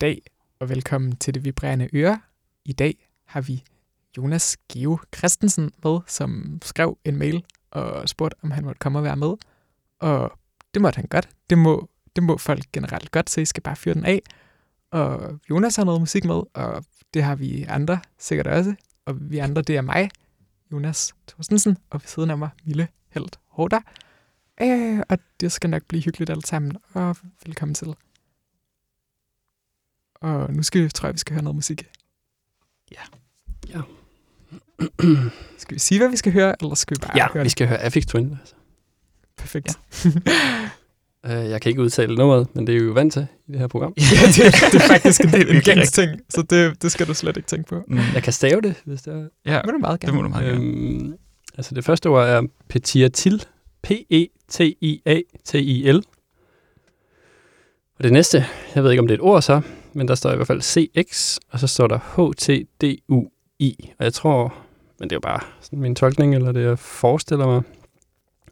dag, og velkommen til Det Vibrerende Øre. I dag har vi Jonas Geo Christensen med, som skrev en mail og spurgte, om han måtte komme og være med. Og det måtte han godt. Det må, det må folk generelt godt, så I skal bare fyre den af. Og Jonas har noget musik med, og det har vi andre sikkert også. Og vi andre, det er mig, Jonas Thorstensen, og ved siden af mig, Mille Helt Hårder. Øh, og det skal nok blive hyggeligt alt sammen, og velkommen til. Og nu skal vi, tror jeg, vi skal høre noget musik. Ja. Ja. Skal vi sige, hvad vi skal høre, eller skal vi bare Ja, høre vi skal høre Affix Twin. Altså. det? Perfekt. Uh, jeg kan ikke udtale nummeret, men det er jo vant til i det her program. Ja, det, det er faktisk en, Det er en gængs ting, så det, det skal du slet ikke tænke på. Mm. Jeg kan stave det, hvis det er. Ja, Det må du meget det gerne. må du meget gerne. Øhm, altså det første ord er Petiatil. P-E-T-I-A-T-I-L. Og det næste, jeg ved ikke om det er et ord så, men der står i hvert fald CX, og så står der H-T-D-U-I. Og jeg tror, men det er jo bare sådan min tolkning, eller det jeg forestiller mig,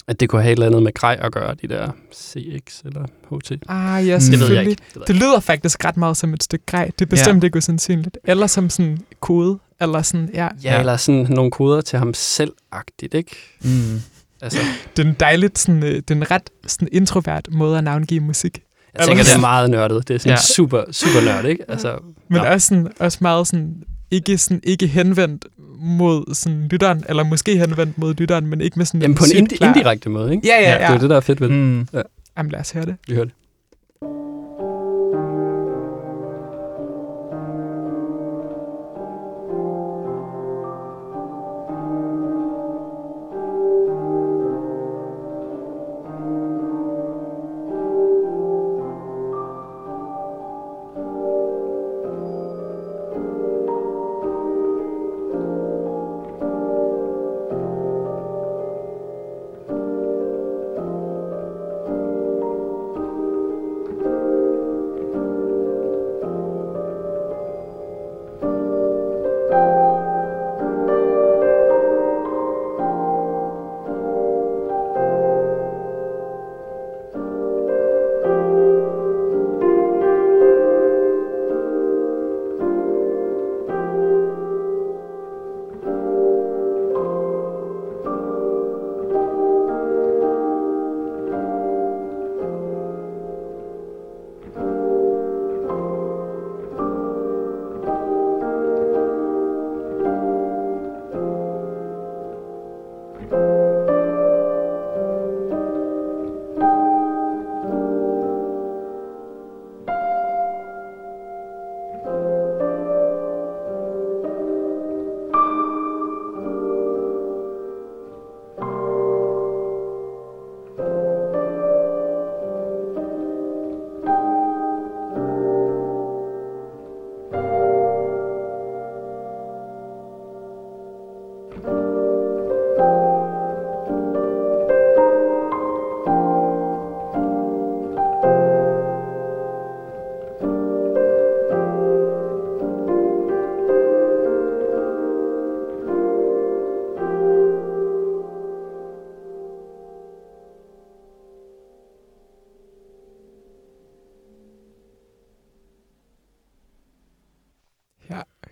at det kunne have et eller andet med grej at gøre, de der CX eller HT. Ah, ja, Det Det ved jeg selvfølgelig. ikke. Det ved jeg Det lyder faktisk ret meget som et stykke grej. Det er bestemt ja. ikke usandsynligt. Eller som sådan kode. Eller sådan, ja. Ja, eller sådan nogle koder til ham selv-agtigt, ikke? Mm. Altså, Det er en dejligt, sådan, øh, det er en ret sådan introvert måde at navngive musik. Jeg tænker, det er meget nørdet. Det er sådan Ja. ja. super, super nørd, ikke? Altså, Men Nå. også, sådan, også meget sådan, ikke, sådan, ikke henvendt mod sådan, lytteren, eller måske henvendt mod lytteren, men ikke med sådan jamen på en indi- indirekte måde, ikke? Ja, ja, Ja, ja. Det er det, der er fedt ved det. Mm. Jamen, lad os høre det. Vi hører det.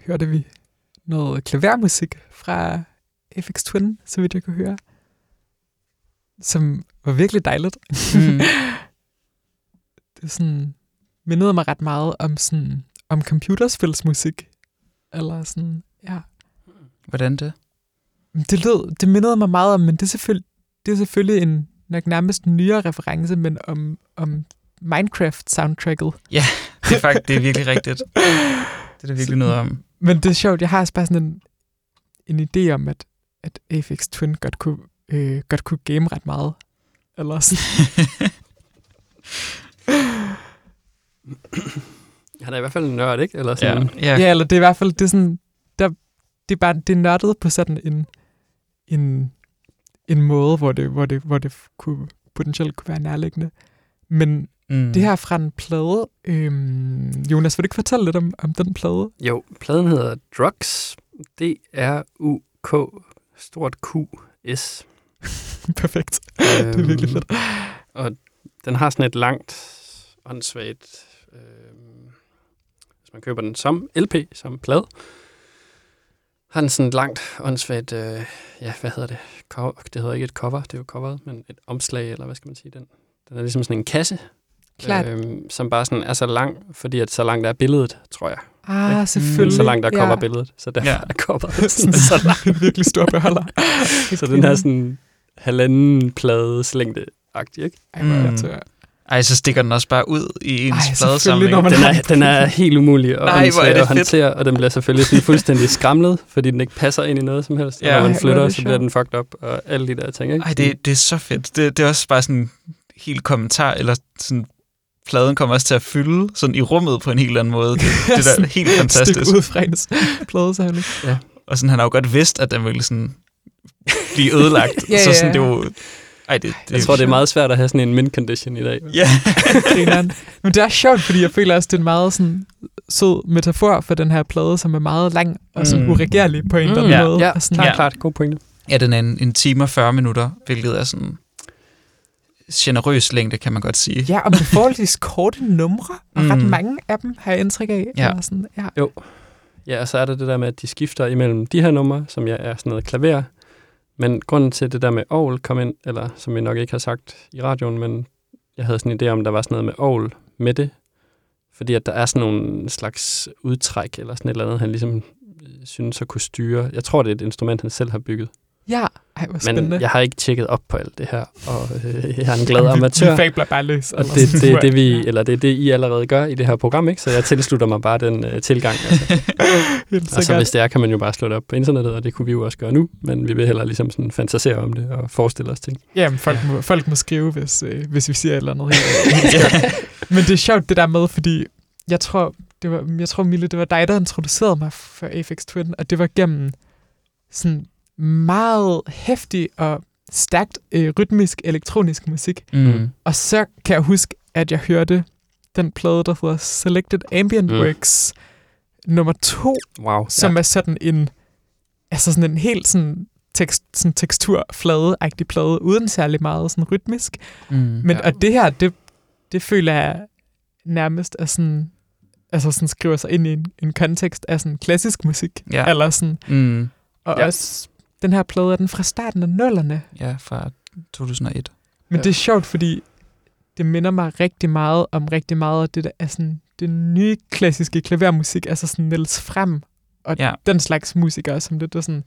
Hørte vi noget klavermusik fra FX Twin, så vidt jeg kunne høre, som var virkelig dejligt. Mm. det sådan, mindede mig ret meget om sådan, om computerspilsmusik. Eller sådan, ja. Hvordan det? Det, lød, det mindede mig meget om, men det er selvfølgelig, det er selvfølgelig en nok nærmest en nyere reference, men om, om Minecraft-soundtracket. Det er faktisk det er virkelig rigtigt. Det er der virkelig noget om. Men det er sjovt, jeg har også bare sådan en, en idé om, at, at Aphex Twin godt kunne, øh, godt kunne game ret meget. Eller sådan. Han er i hvert fald en nørd, ikke? Eller sådan. ja. ja, eller det er i hvert fald, det er sådan, der, det er bare, det er nørdet på sådan en, en, en måde, hvor det, hvor det, hvor det kunne, potentielt kunne være nærliggende. Men Mm. det her er fra en plade. Øhm, Jonas, vil du ikke fortælle lidt om, om den plade? Jo, pladen hedder Drugs. D-R-U-K, stort Q-S. Perfekt. det er virkelig fedt. Øhm, Og den har sådan et langt, åndssvagt, øh, hvis man køber den som LP, som plade, har den sådan et langt, åndssvagt, øh, ja, hvad hedder det? Cover, det hedder ikke et cover, det er jo coveret, men et omslag, eller hvad skal man sige, den, den er ligesom sådan en kasse, Klart. øhm, som bare sådan er så lang, fordi at så langt er billedet, tror jeg. Ah, selvfølgelig. Så langt er ja. coverbilledet, så derfor Ja. ja. er Sådan, sådan, så lang. en virkelig stor beholder. Så den her sådan halvanden plades længde agtig ikke? Ej, Mm. Ej, så stikker den også bare ud i ens selvfølgelig, pladesamling. når man Den er, den er helt umulig at, Nej, hvor er håndtere, det at fedt. håndtere, og den bliver selvfølgelig sådan fuldstændig skramlet, fordi den ikke passer ind i noget som helst. Ja. Ja. Og når man er flytter, så bliver den fucked up, og alle de der ting, ikke? Ej, det, det er så fedt. Det, det er også bare sådan en helt kommentar, eller sådan, pladen kommer også til at fylde sådan i rummet på en helt anden måde. Det, det der er helt fantastisk. Stik ud fra hendes pladesamling. Og sådan, han har jo godt vidst, at den ville sådan blive ødelagt. Ja, så ja, sådan, det ja. jo... Ej, det, det Jeg tror, det er meget svært at have sådan en mint condition i dag. Ja. Grineren. Men det er sjovt, fordi jeg føler også, det er en meget sådan, sød metafor for den her plade, som er meget lang og sådan Mm. uregerlig på en eller anden Ja. måde. Ja, sådan, klart, Ja. klart. God pointe. ja, den er en, en time og 40 minutter, hvilket er sådan generøs længde, kan man godt sige. Ja, og med forholdsvis korte numre, og ret Mm. mange af dem har jeg indtryk af. Ja. Eller sådan, ja. Ja, og så er der det der med, at de skifter imellem de her numre, som jeg er sådan noget klaver. Men grunden til det der med Aarhus kom ind, eller som jeg nok ikke har sagt i radioen, men jeg havde sådan en idé om, der var sådan noget med Aarhus med det. Fordi at der er sådan nogle slags udtræk, eller sådan et eller andet, han ligesom øh, synes at kunne styre. Jeg tror, det er et instrument, han selv har bygget. Ja. Ej, hvor spændende. Men jeg har ikke tjekket op på alt det her, og øh, jeg er en glad amatør. Vi fabler bare løs. Og det, det, er det, jeg. vi, eller det er det, I allerede gør i det her program, ikke? Så jeg tilslutter mig bare den øh, tilgang. Altså. Og så sikkert. hvis det er, kan man jo bare slå det op på internettet, og det kunne vi jo også gøre nu, men vi vil hellere ligesom sådan fantasere om det og forestille os ting. Jamen, folk, må, folk må skrive, hvis, øh, hvis vi siger et eller andet. Men det er sjovt, det der med, fordi jeg tror, det var, jeg tror Mille, det var dig, der introducerede mig for Apex Twin, og det var gennem sådan meget hæftig og stærkt øh, rytmisk elektronisk musik. Mm. Og så kan jeg huske, at jeg hørte den plade, der hedder Selected Ambient Mm. Works nummer to, Wow. som er sådan en, altså sådan en helt sådan, tekst, sådan teksturflade-agtig plade, uden særlig meget sådan rytmisk. Mm. Men, Ja. ja. Og det her, det, det føler jeg nærmest er sådan, altså sådan skriver sig ind i en, en kontekst af sådan klassisk musik. Ja. Eller sådan, Mm. og Ja. ja. også den her plade er den fra starten af nullerne. Ja, fra 2001. Men Ja. det er sjovt, fordi det minder mig rigtig meget om rigtig meget af det, der er sådan det nye klassiske klavermusik, altså sådan Niels Frem og Ja. ja. den slags musikere, som lidt er sådan,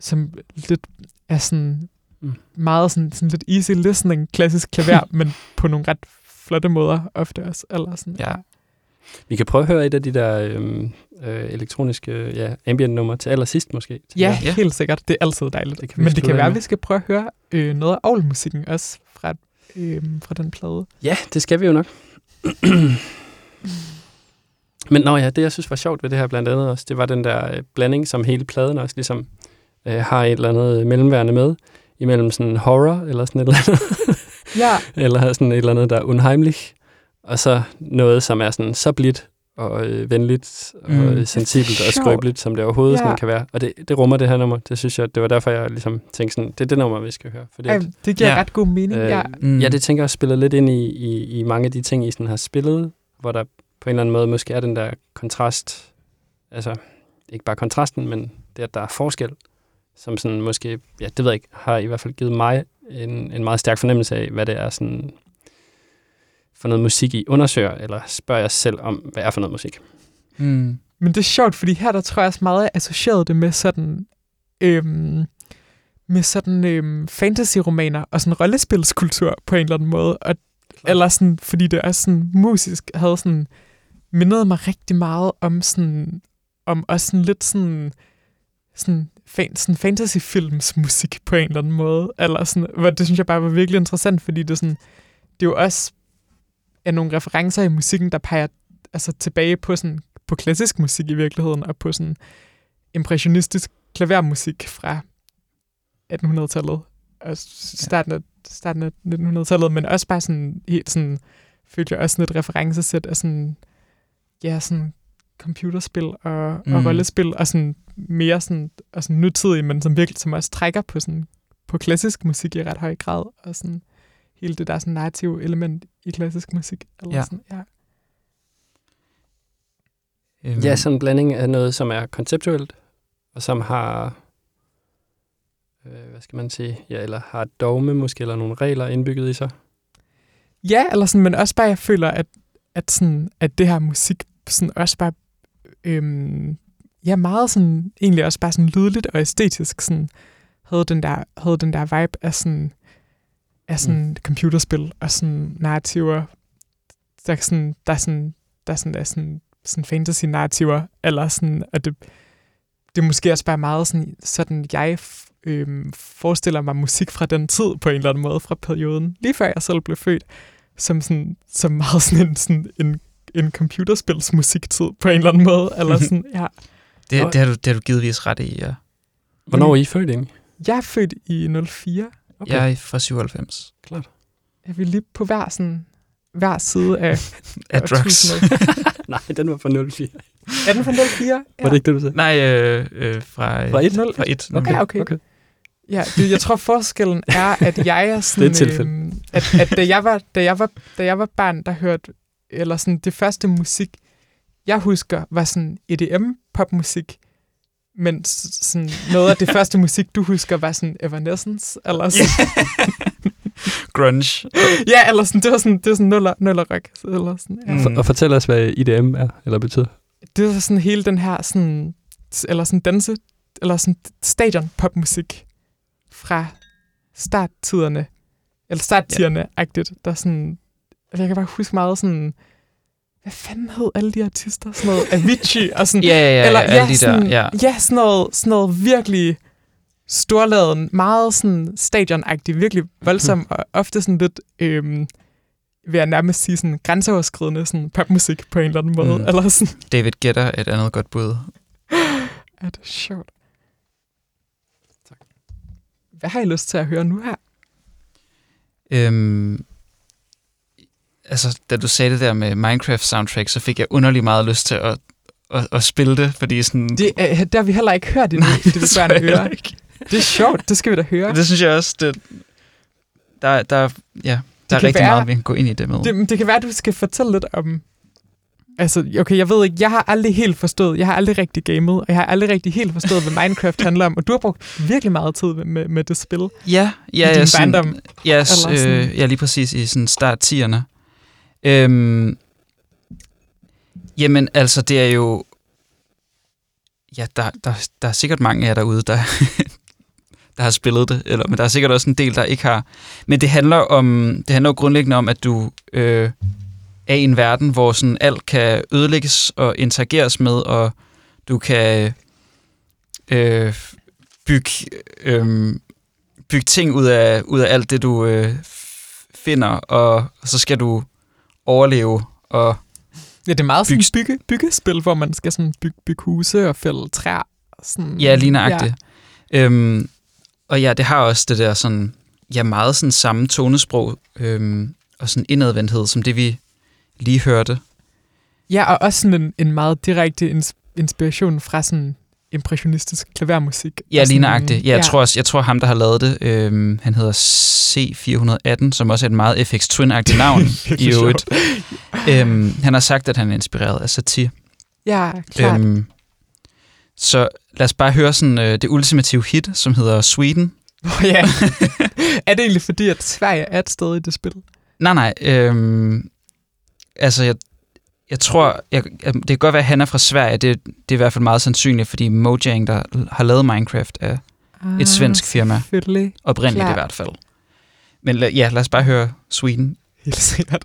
som lidt er sådan Mm. meget sådan, sådan lidt easy listening klassisk klaver, men på nogle ret flotte måder ofte også. Eller sådan, Ja. Vi kan prøve at høre et af de der øhm, øh, elektroniske ja, ambient-numre til allersidst måske. Ja, Ja. ja, helt sikkert. Det er altid dejligt. Det Men det kan være, med. at vi skal prøve at høre øh, noget af Aarhus-musikken også fra, øh, fra den plade. Ja, det skal vi jo nok. Men nå ja, det jeg synes var sjovt ved det her blandt andet også, det var den der øh, blanding, som hele pladen også ligesom øh, har et eller andet mellemværende med, imellem sådan horror eller sådan et eller andet, Ja, eller sådan et eller andet, der er unheimlich, og så noget, som er sådan så blidt og øh, venligt og Mm. mm. sensibelt og skrøbeligt, som det overhovedet Ja. sådan kan være. Og det, det rummer det her nummer. Det synes jeg, det var derfor, jeg ligesom tænkte sådan, det er det nummer, vi skal høre. Fordi, at, det giver ja. ret god mening. øh, ja. Mm. Ja, det tænker jeg spiller lidt ind i, i, i mange af de ting, I sådan har spillet, hvor der på en eller anden måde måske er den der kontrast, altså ikke bare kontrasten, men det, at der er forskel, som sådan måske, ja, det ved jeg ikke, har i hvert fald givet mig en, en meget stærk fornemmelse af, hvad det er sådan for noget musik, I undersøger, eller spørger jeg selv om, hvad er for noget musik. Mm. Men det er sjovt, fordi her der tror jeg også meget, jeg associerede det med sådan, øhm, med sådan øhm, fantasy-romaner og sådan rollespilskultur på en eller anden måde. Og, eller sådan, fordi det også sådan musisk havde sådan, mindede mig rigtig meget om sådan, om også sådan lidt sådan, sådan, fan, sådan fantasyfilms musik på en eller anden måde. Eller sådan, hvor det synes jeg bare var virkelig interessant, fordi det sådan, det er jo også er nogle referencer i musikken, der peger altså tilbage på sådan på klassisk musik i virkeligheden, og på sådan impressionistisk klavermusik fra 1800-tallet og starten af, starten af 1900-tallet, men også bare sådan helt sådan, følte jeg også sådan et referencesæt af sådan, ja, sådan computerspil og, mm. Og rollespil, og sådan mere sådan, og sådan nutidig, men som virkelig som også trækker på sådan på klassisk musik i ret høj grad, og sådan hele det der sådan narrative element i klassisk musik. Eller Ja. Sådan, ja. Øhm, Ja, sådan en blanding af noget, som er konceptuelt, og som har, øh, hvad skal man sige, ja, eller har et dogme måske, eller nogle regler indbygget i sig. Ja, eller sådan, men også bare, jeg føler, at, at, sådan, at det her musik sådan også bare, øhm, ja, meget sådan, egentlig også bare sådan lydligt og æstetisk, sådan, havde den der, havde den der vibe af sådan, af sådan mm. computerspil og sådan narrativer, der er sådan, der er sådan, der er sådan, der er sådan, sådan fantasy-narrativer, eller sådan, og det, det er måske også bare meget sådan, sådan jeg øhm, forestiller mig musik fra den tid på en eller anden måde, fra perioden, lige før jeg selv blev født, som, sådan, som meget sådan en, sådan en, en computerspilsmusiktid på en eller anden måde, eller sådan, ja. det, det, har du, det har du givetvis ret i, ja. Hvornår er I født egentlig? Jeg er født i 04. Okay. Jeg er fra 97. Klart. Er vi lige på hver, sådan, hver side af Af drugs. Nej, den var fra 04. Er den fra 04? Ja. Var det ikke det, du sagde? Nej, øh, øh, fra, Fra et? Fra et. Okay, okay. okay. Ja, det, jeg tror forskellen er, at jeg er sådan... Det er et øhm, at, at da, jeg var, da, jeg var, da jeg var barn, der hørte... Eller sådan, det første musik, jeg husker, var sådan EDM-popmusik. Men sådan, noget af det første musik, du husker, var sådan Evanescence. Eller sådan, Grunge. ja, eller sådan, det var sådan, det var sådan nuller, nuller rock. Eller sådan, ja. Mm. Og fortæl os, hvad IDM er, eller betyder. det var sådan hele den her sådan, eller sådan danse, eller sådan stadion popmusik fra starttiderne, eller starttiderne-agtigt, der sådan, altså jeg kan bare huske meget sådan, hvad fanden hed alle de artister? Sådan noget Avicii og sådan, Ja, ja, ja, eller, ja, alle de sådan, der, ja. ja sådan, noget, sådan noget virkelig storladen, meget sådan stadionagtigt, virkelig voldsom, og ofte sådan lidt, øhm, vil jeg nærmest sige sådan grænseoverskridende sådan popmusik på en eller anden måde, Mm. eller sådan, David Guetta er et andet godt bud. er det sjovt. Hvad har I lyst til at høre nu her? Øhm, altså, da du sagde det der med Minecraft-soundtrack, så fik jeg underlig meget lyst til at, at, at spille det, fordi sådan... Det, er, det har vi heller ikke hørt endnu, Nej, i det besværende heller høre. ikke. Det er sjovt, det skal vi da høre. Det synes jeg også, det, der, der, ja, der er rigtig være- meget, vi kan gå ind i det med. Det, det kan være, du skal fortælle lidt om... Altså, okay, jeg ved ikke, jeg har aldrig helt forstået, jeg har aldrig rigtig gamet, og jeg har aldrig rigtig helt forstået, hvad Minecraft handler om, og du har brugt virkelig meget tid med, med det spil. Ja, I ja, din ja, sådan, barndom, ja, s- eller sådan? øh, ja, lige præcis i sådan start 10'erne. Øhm, jamen, altså, det er jo... Ja, der, der, der er sikkert mange af jer derude, der, der har spillet det, eller, men der er sikkert også en del, der ikke har. Men det handler om det handler jo grundlæggende om, at du øh, er i en verden, hvor sådan alt kan ødelægges og interageres med, og du kan øh, bygge, øh, bygge ting ud af, ud af alt det, du øh, finder, og, og så skal du overleve. Og Ja, det er meget sådan Bygge- bygge, byggespil, hvor man skal sådan bygge, bygge huse og fælde træer. Sådan, ja, lige nøjagtigt. Ja. Øhm, og ja, det har også det der sådan, ja, meget sådan samme tonesprog øhm, og sådan indadvendthed, som det vi lige hørte. Ja, og også sådan en, en meget direkte ins- inspiration fra sådan impressionistisk klavermusik. Ja, Og lige nøjagtigt. Ja, jeg, tror også, jeg tror ham, der har lavet det, øhm, han hedder C418, som også er et meget FX Twin-agtigt navn i øvrigt. øhm, han har sagt, at han er inspireret af Satie. Ja, klart. Øhm, så lad os bare høre sådan, øh, det ultimative hit, som hedder Sweden. Oh, ja. er det egentlig fordi, at Sverige er et sted i det spil? Nej, nej. Øhm, altså, jeg, jeg tror, jeg, det kan godt være, at han er fra Sverige. Det, det er i hvert fald meget sandsynligt, fordi Mojang, der har lavet Minecraft, er et svensk firma. Ah. Oprindeligt Klart. i hvert fald. Men ja, lad os bare høre Sweden. Helt sikkert.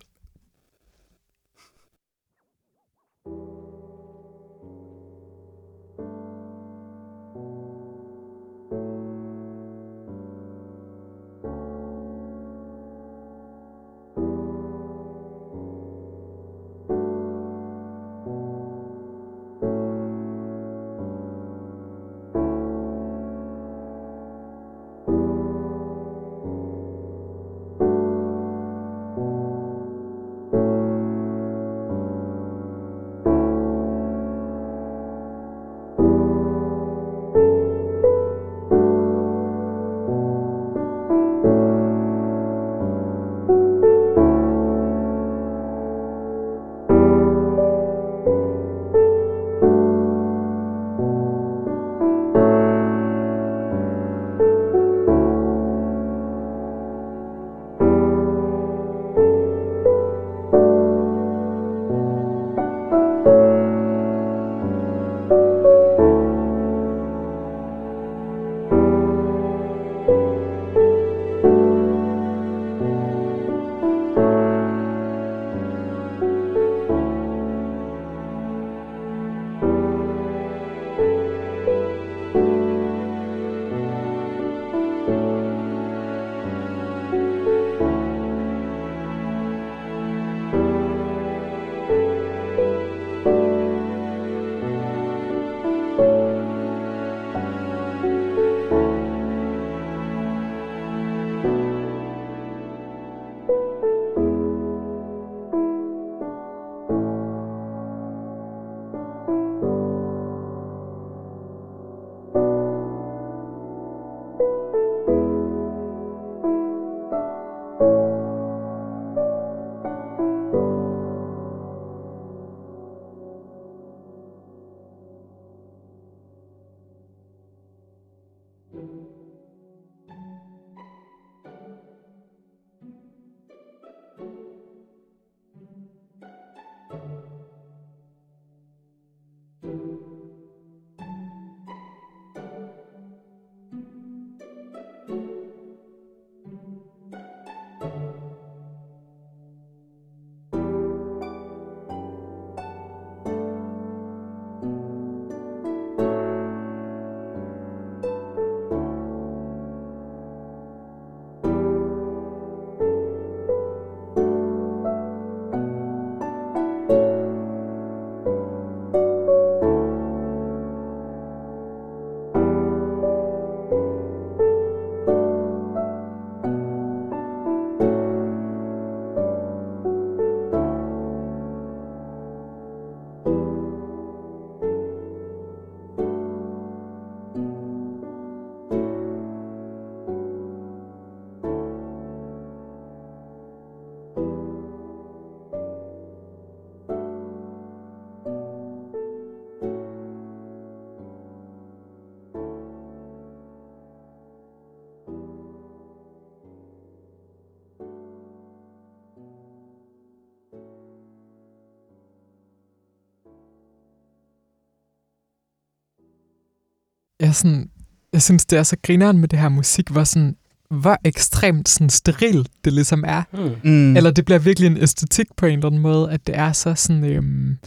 Er sådan, jeg synes, det er så grineren med det her musik, hvor sådan, hvor ekstremt sådan sterilt det ligesom er. Mm. Mm. Eller det bliver virkelig en æstetik på en eller anden måde, at det er så sådan, øhm,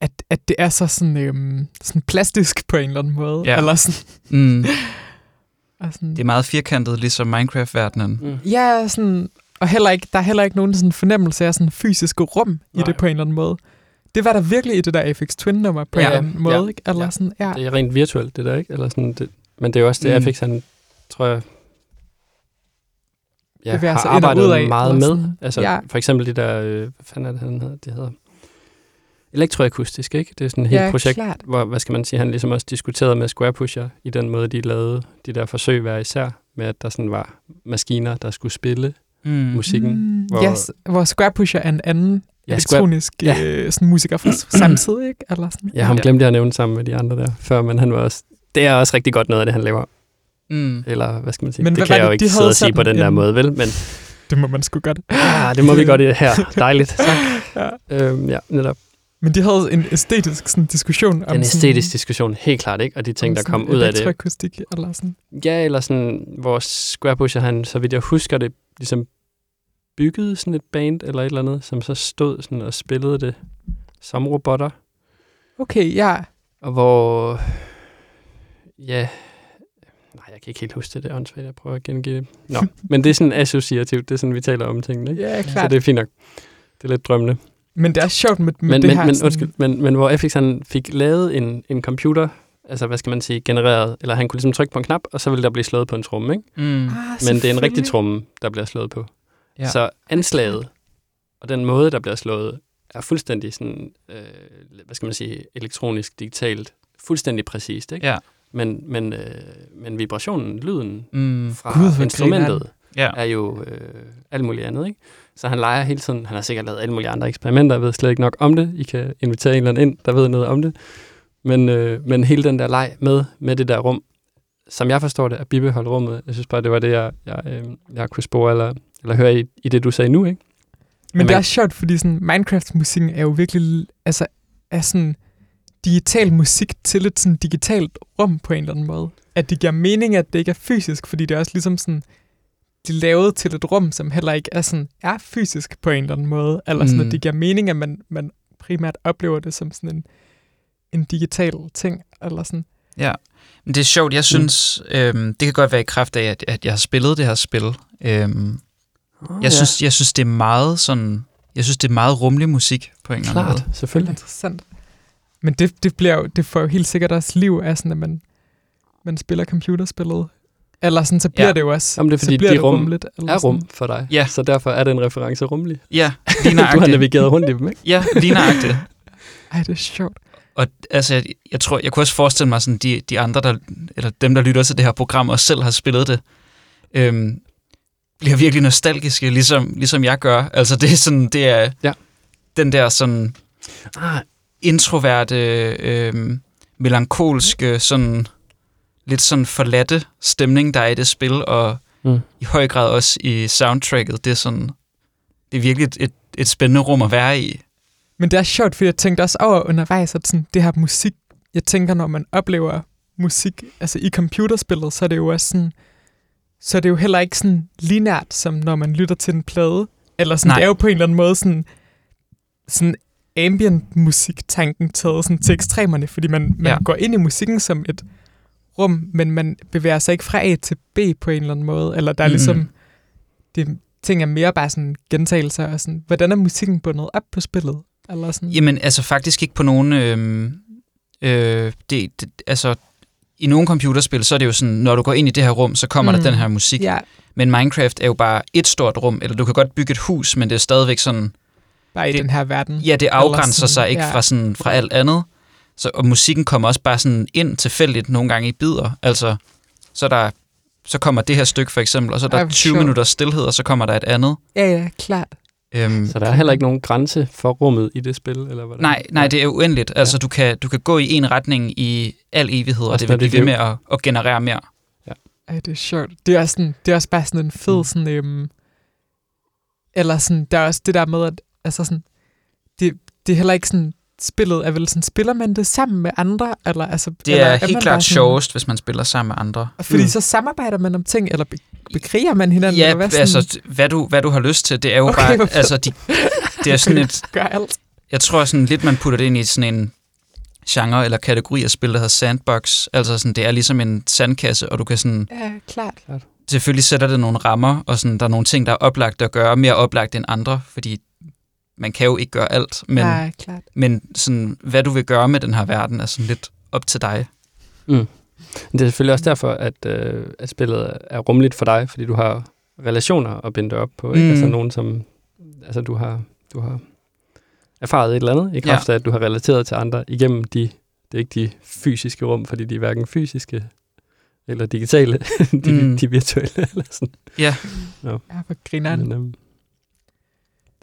at, at det er så sådan, øhm, sådan plastisk på en eller anden måde. Ja. Eller sådan, Mm. og sådan, Det er meget firkantet, ligesom Minecraft-verdenen. Mm. Ja, sådan, og heller ikke, der er heller ikke nogen sådan fornemmelse af sådan fysiske rum i Nej. det på en eller anden måde. Det var der virkelig i det der Afix Twin-nummer på Ja. en anden måde, Ja. ikke? Eller Ja. sådan, ja. Det er rent virtuelt, det der, ikke? Eller sådan, det, men det er jo også det, Mm. FX, han, tror jeg, ja, har og arbejdet ud af, meget med. Altså, Ja. for eksempel de der, øh, hvad fanden er det, han hedder? Det hedder elektroakustisk, ikke? Det er sådan et helt ja, projekt, klart. hvor, hvad skal man sige, han ligesom også diskuterede med Square Pusher i den måde, de lavede de der forsøg hver især, med at der sådan var maskiner, der skulle spille Mm. musikken. Mm, hvor- yes, hvor Square Pusher er en anden elektronisk ja. øh, sådan musiker fra samtidig, ikke? Eller sådan. ja, ham Ja. glemte jeg at nævne sammen med de andre der før, men han var også, det er også rigtig godt noget af det, han laver. Mm. Eller hvad skal man sige? Men det hvad kan var jeg jo det, ikke de sidde og sige på sådan den der en- måde, vel? Men Det må man sgu godt. ah, det må vi godt i her. Dejligt. Tak. Ja. Øhm, ja, netop. Men de havde en æstetisk sådan, diskussion om Den æstetiske diskussion, helt klart, ikke? Og de ting, der kom ud af det. Elektroakustik, eller sådan. Ja, eller sådan, hvor Square Pusher, han, så vidt jeg husker det, ligesom byggede sådan et band eller et eller andet, som så stod sådan og spillede det som robotter. Okay, ja. Og hvor, ja, nej, jeg kan ikke helt huske det, det er åndssvagt, jeg prøver at gengive det. Nå, men det er sådan associativt, det er sådan, vi taler om tingene, ikke? Ja, Så klart. det er fint nok. Det er lidt drømmende. Men det er sjovt med, med Men, det men, her. men, sådan, undskyld, men, men hvor FX han fik lavet en, en computer, altså hvad skal man sige, genereret, eller han kunne ligesom trykke på en knap, og så ville der blive slået på en tromme, ikke? Mm. Ah, Men det er en rigtig tromme, der bliver slået på. Ja. Så anslaget og den måde, der bliver slået, er fuldstændig sådan, øh, hvad skal man sige, elektronisk, digitalt, fuldstændig præcist, ikke? Ja. Men, men, øh, men vibrationen, lyden Mm. fra Gud, instrumentet. Ja. er jo øh, alt muligt andet, ikke? Så han leger hele tiden. Han har sikkert lavet alle mulige andre eksperimenter. Jeg ved slet ikke nok om det. I kan invitere en eller anden ind, der ved noget om det. Men, øh, men hele den der leg med, med det der rum, som jeg forstår det, at bibeholde rummet. Jeg synes bare, det var det, jeg, jeg, øh, jeg kunne spore eller, eller høre i, i det, du sagde nu, ikke? Men det Men- er sjovt, fordi sådan, Minecraft-musikken er jo virkelig altså, er sådan digital musik til et sådan digitalt rum på en eller anden måde. At det giver mening, at det ikke er fysisk, fordi det er også ligesom sådan, de er lavet til et rum, som heller ikke er, sådan, er fysisk på en eller anden måde. Eller sådan, Mm. at det giver mening, at man, man primært oplever det som sådan en, en digital ting. Eller sådan. Men det er sjovt, jeg synes, øhm, det kan godt være i kraft af, at, at jeg har spillet det her spil. Øhm, Oh, jeg, synes, jeg synes, det er meget sådan, jeg synes, det er meget rummelig musik på en eller anden måde. klart, selvfølgelig. Interessant. Men det, det, bliver jo, det får jo helt sikkert også liv af sådan, at man, man spiller computerspillet. Eller sådan, så bliver Ja. det jo også Jamen, det er så fordi, bliver de det rum rummeligt. Eller Er sådan. rum for dig. Ja. Så derfor er den reference rummelig. Ja, lige Du har navigeret rundt i dem, ikke? ja, lige nøjagtigt. Ej, det er sjovt. Og altså, jeg, jeg tror, jeg kunne også forestille mig, sådan de, de andre, der, eller dem, der lytter til det her program, og selv har spillet det, øhm, bliver virkelig nostalgiske, ligesom, ligesom jeg gør. Altså, det er sådan, det er Ja. den der sådan Ah, introverte, øhm, melankolske, sådan lidt sådan forladte stemning, der er i det spil, og Mm. i høj grad også i soundtracket. Det er sådan, det er virkelig et, et, et spændende rum at være i. Men det er sjovt, fordi jeg tænkte også over undervejs, at sådan, det her musik, jeg tænker, når man oplever musik altså i computerspillet, så er det jo også sådan, så er det jo heller ikke sådan linært, som når man lytter til en plade. Eller sådan, Nej. det er jo på en eller anden måde sådan, sådan ambient musik-tanken taget sådan til ekstremerne, fordi man, man Ja. går ind i musikken som et rum, men man bevæger sig ikke fra A til B på en eller anden måde, eller der er ligesom, det, ting er mere bare sådan gentagelser, og sådan, hvordan er musikken bundet op på spillet? Eller sådan. Jamen, altså faktisk ikke på nogen... Øh, øh, det, det, altså, i nogle computerspil, så er det jo sådan, når du går ind i det her rum, så kommer mm. Der den her musik. Ja, Men Minecraft er jo bare et stort rum, eller du kan godt bygge et hus, men det er stadigvæk sådan... bare i Det- den her verden. Ja, det afgrænser sådan, sig ikke ja. fra, sådan, fra alt andet. Så, og musikken kommer også bare sådan ind tilfældigt nogle gange i bidder. Altså, så, er der, så kommer det her stykke for eksempel, og så er Ej, der hvor 20 sjovt. minutter stillhed, og så kommer der et andet. Ja, ja, klart. Øhm, Så der er heller ikke nogen grænse for rummet i det spil, eller hvordan? nej, nej, det er uendeligt. Altså, du kan, du kan gå i en retning i al evighed, og Også det vil blive ved med at, at generere mere. Ej, det er sjovt. Det er, også sådan, det er også bare sådan en fed Mm. sådan, øhm, eller sådan, der er også det der med, at altså sådan, det, det er heller ikke sådan, spillet er vel sådan, spiller man det sammen med andre? Eller, altså, Det eller er helt klart sådan- sjovest, hvis man spiller sammen med andre. Fordi Mm. så samarbejder man om ting, eller be- bekriger man hinanden? Ja, eller hvad, sådan, altså, hvad du, hvad du har lyst til, det er jo Okay, bare, altså, de, det er sådan et, gør alt. jeg tror sådan lidt, man putter det ind i sådan en genre eller kategori af spil, der hedder sandbox. Altså sådan, det er ligesom en sandkasse, og du kan sådan, Ja, klart. selvfølgelig sætter det nogle rammer, og sådan, der er nogle ting, der er oplagt at gøre, mere oplagt end andre, fordi man kan jo ikke gøre alt, men, Nej, klart. men sådan, hvad du vil gøre med den her verden, er sådan lidt op til dig. Mm. Det er selvfølgelig også derfor, at, øh, at spillet er rummeligt for dig, fordi du har relationer at binde op på. Ikke? Mm. Altså nogen, som altså, du, har, du har erfaret et eller andet, i kraft af, at du har relateret til andre igennem de, det er ikke de fysiske rum, fordi de er hverken fysiske eller digitale, de, Mm. de virtuelle. Eller sådan. Ja, Ja, hvor griner Men, øhm,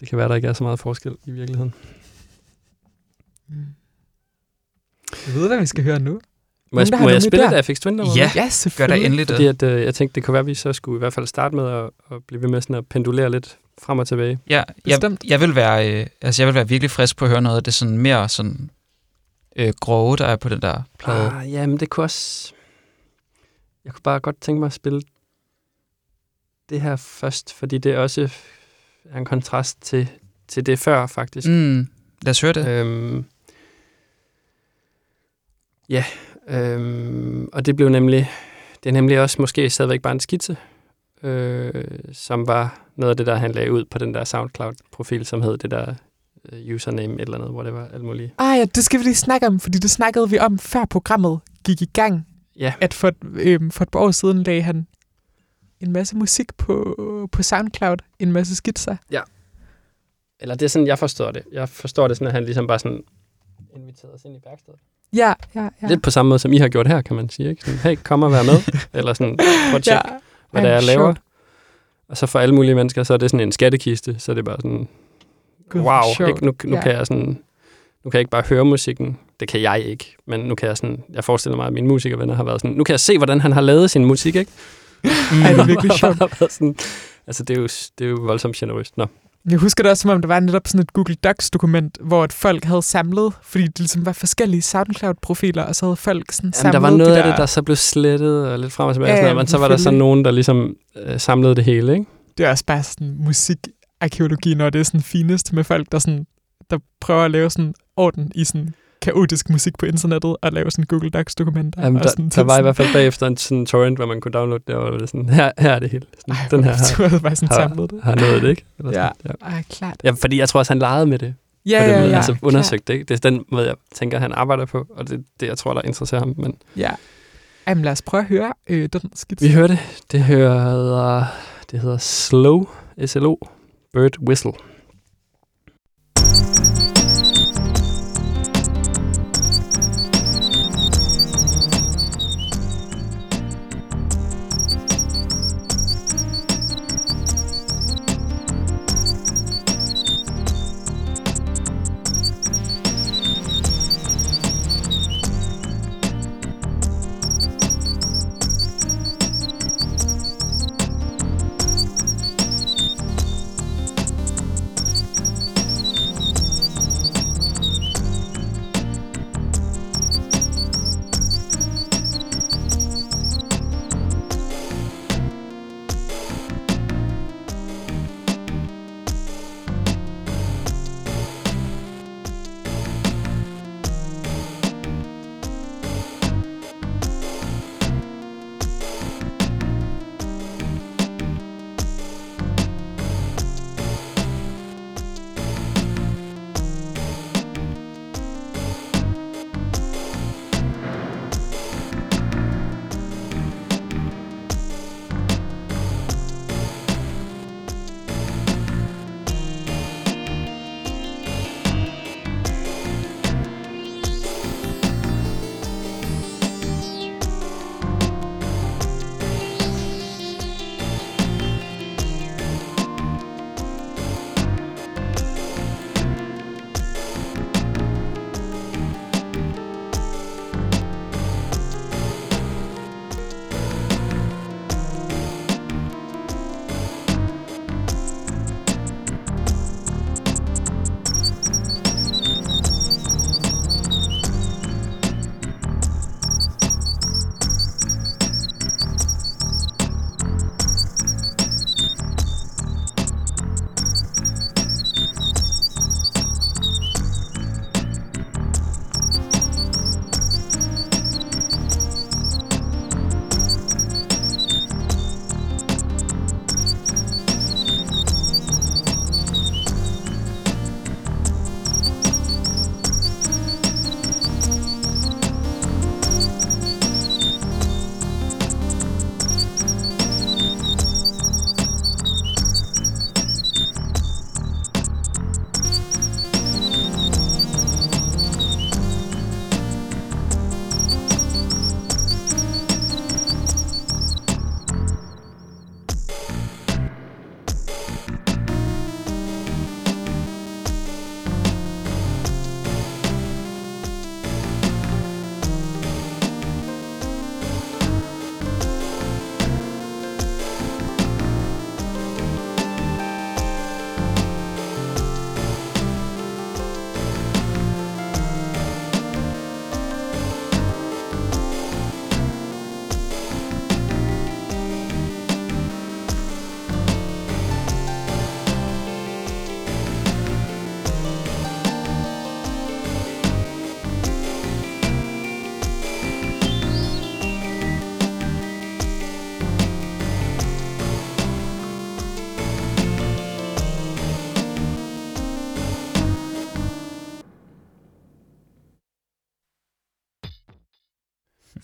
det kan være, der ikke er så meget forskel i virkeligheden. Jeg ved, hvad vi skal høre nu. Må jeg, der må jeg spille idéer? et FX Twin nummer? Ja. Ja, gør der endelig Fordi det. at, øh, jeg tænkte, det kunne være, at vi så skulle i hvert fald starte med at, at blive ved med sådan at pendulere lidt frem og tilbage. Ja, jeg, Bestemt. jeg, vil være, øh, altså jeg vil være virkelig frisk på at høre noget af det sådan mere sådan øh, grove, der er på den der plade. Ah, ja, men det kunne også... Jeg kunne bare godt tænke mig at spille det her først, fordi det også er en kontrast til, til det før, faktisk. Mm, lad os høre det. Øhm, ja, øhm, og det blev nemlig, det er nemlig også måske stadigvæk bare en skitse, øh, som var noget af det, der han lagde ud på den der SoundCloud-profil, som hed det der øh, username et eller andet, hvor det var alt muligt. Ah ja, det skal vi lige snakke om, fordi det snakkede vi om, før programmet gik i gang. Ja, At for, øhm, for et par år siden lagde han en masse musik på, på SoundCloud, en masse skitser. eller det er sådan, jeg forstår det. Jeg forstår det sådan, at han ligesom bare sådan inviterede os ind i værkstedet. Ja, ja, ja. Ja. Lidt på samme måde, som I har gjort her, kan man sige. Ikke? Sådan, hey, kom og vær med. eller sådan, prøv at tjekke, ja. hvad det er, jeg laver. Og så for alle mulige mennesker, så er det sådan en skattekiste. Så er det bare sådan, hvor wow, sjovt. ikke? Nu, nu Ja. kan jeg sådan, nu kan jeg ikke bare høre musikken. Det kan jeg ikke. Men nu kan jeg sådan, jeg forestiller mig, at mine musikervenner har været sådan, nu kan jeg se, hvordan han har lavet sin musik, ikke? Mm. Ej, det er virkelig sjovt. Sådan, altså, det er, jo, det er jo voldsomt generøst. Nå. Jeg husker det også, som om der var netop sådan et Google Docs-dokument, hvor et folk havde samlet, fordi det ligesom var forskellige SoundCloud-profiler, og så havde folk sådan Jamen, samlet der var noget de af det, der så blev slettet og lidt frem og tilbage. Ja, sådan noget, men så var der så selvfølgelig. nogen, der ligesom øh, samlede det hele, ikke? Det er også bare sådan musikarkeologi, når det er sådan finest med folk, der, sådan, der prøver at lave sådan orden i sådan kaotisk musik på internettet, og lave sådan Google Docs-dokumenter. Jamen, og der, sådan, der var i hvert fald bagefter en sådan torrent, hvor man kunne downloade det, og det sådan, her, her er det hele. Sådan, Ej, den her har, Du bare sådan har, samlet det. har nået det, ikke? Eller Ja. sådan, ja. Ej, klart. ja. fordi jeg tror også, han legede med det. Ja, på den ja, måde, ja. altså undersøgt det. Ikke? Det er den måde, jeg tænker, han arbejder på, og det er det, jeg tror, der interesserer ham. Men Ja. Jamen, lad os prøve at høre øh, den skitse. vi hører det. Det hedder, det hedder Slow, S-L-O, Bird Whistle.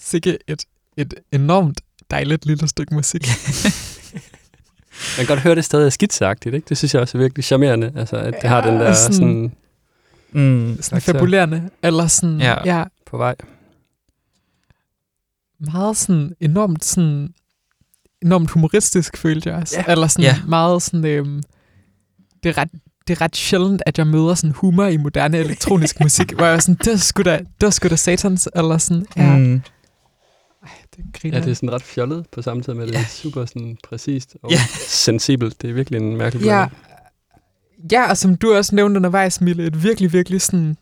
Sikke et, et enormt dejligt lille stykke musik. Man kan godt høre, det stadig er skitseagtigt, ikke? Det synes jeg også er virkelig charmerende, altså, at det har den Ja, der sådan- sådan Mm. Sådan fabulerende. Eller sådan, Ja. ja. ja på vej. meget sådan enormt sådan enormt humoristisk, følte jeg også. Ja. Eller sådan Ja. meget sådan, øhm, det, er ret, det er ret sjældent, at jeg møder sådan humor i moderne elektronisk musik, hvor jeg er sådan, det er sgu da, det er sgu da satans, eller sådan, ja, mm. Det. Ja, det er sådan ret fjollet på samme tid med, at det Ja. er super sådan præcist og Ja. sensibelt. Det er virkelig en mærkelig ja, blanding. ja, og som du også nævnte undervejs, Mille, et virkelig, virkelig sådan,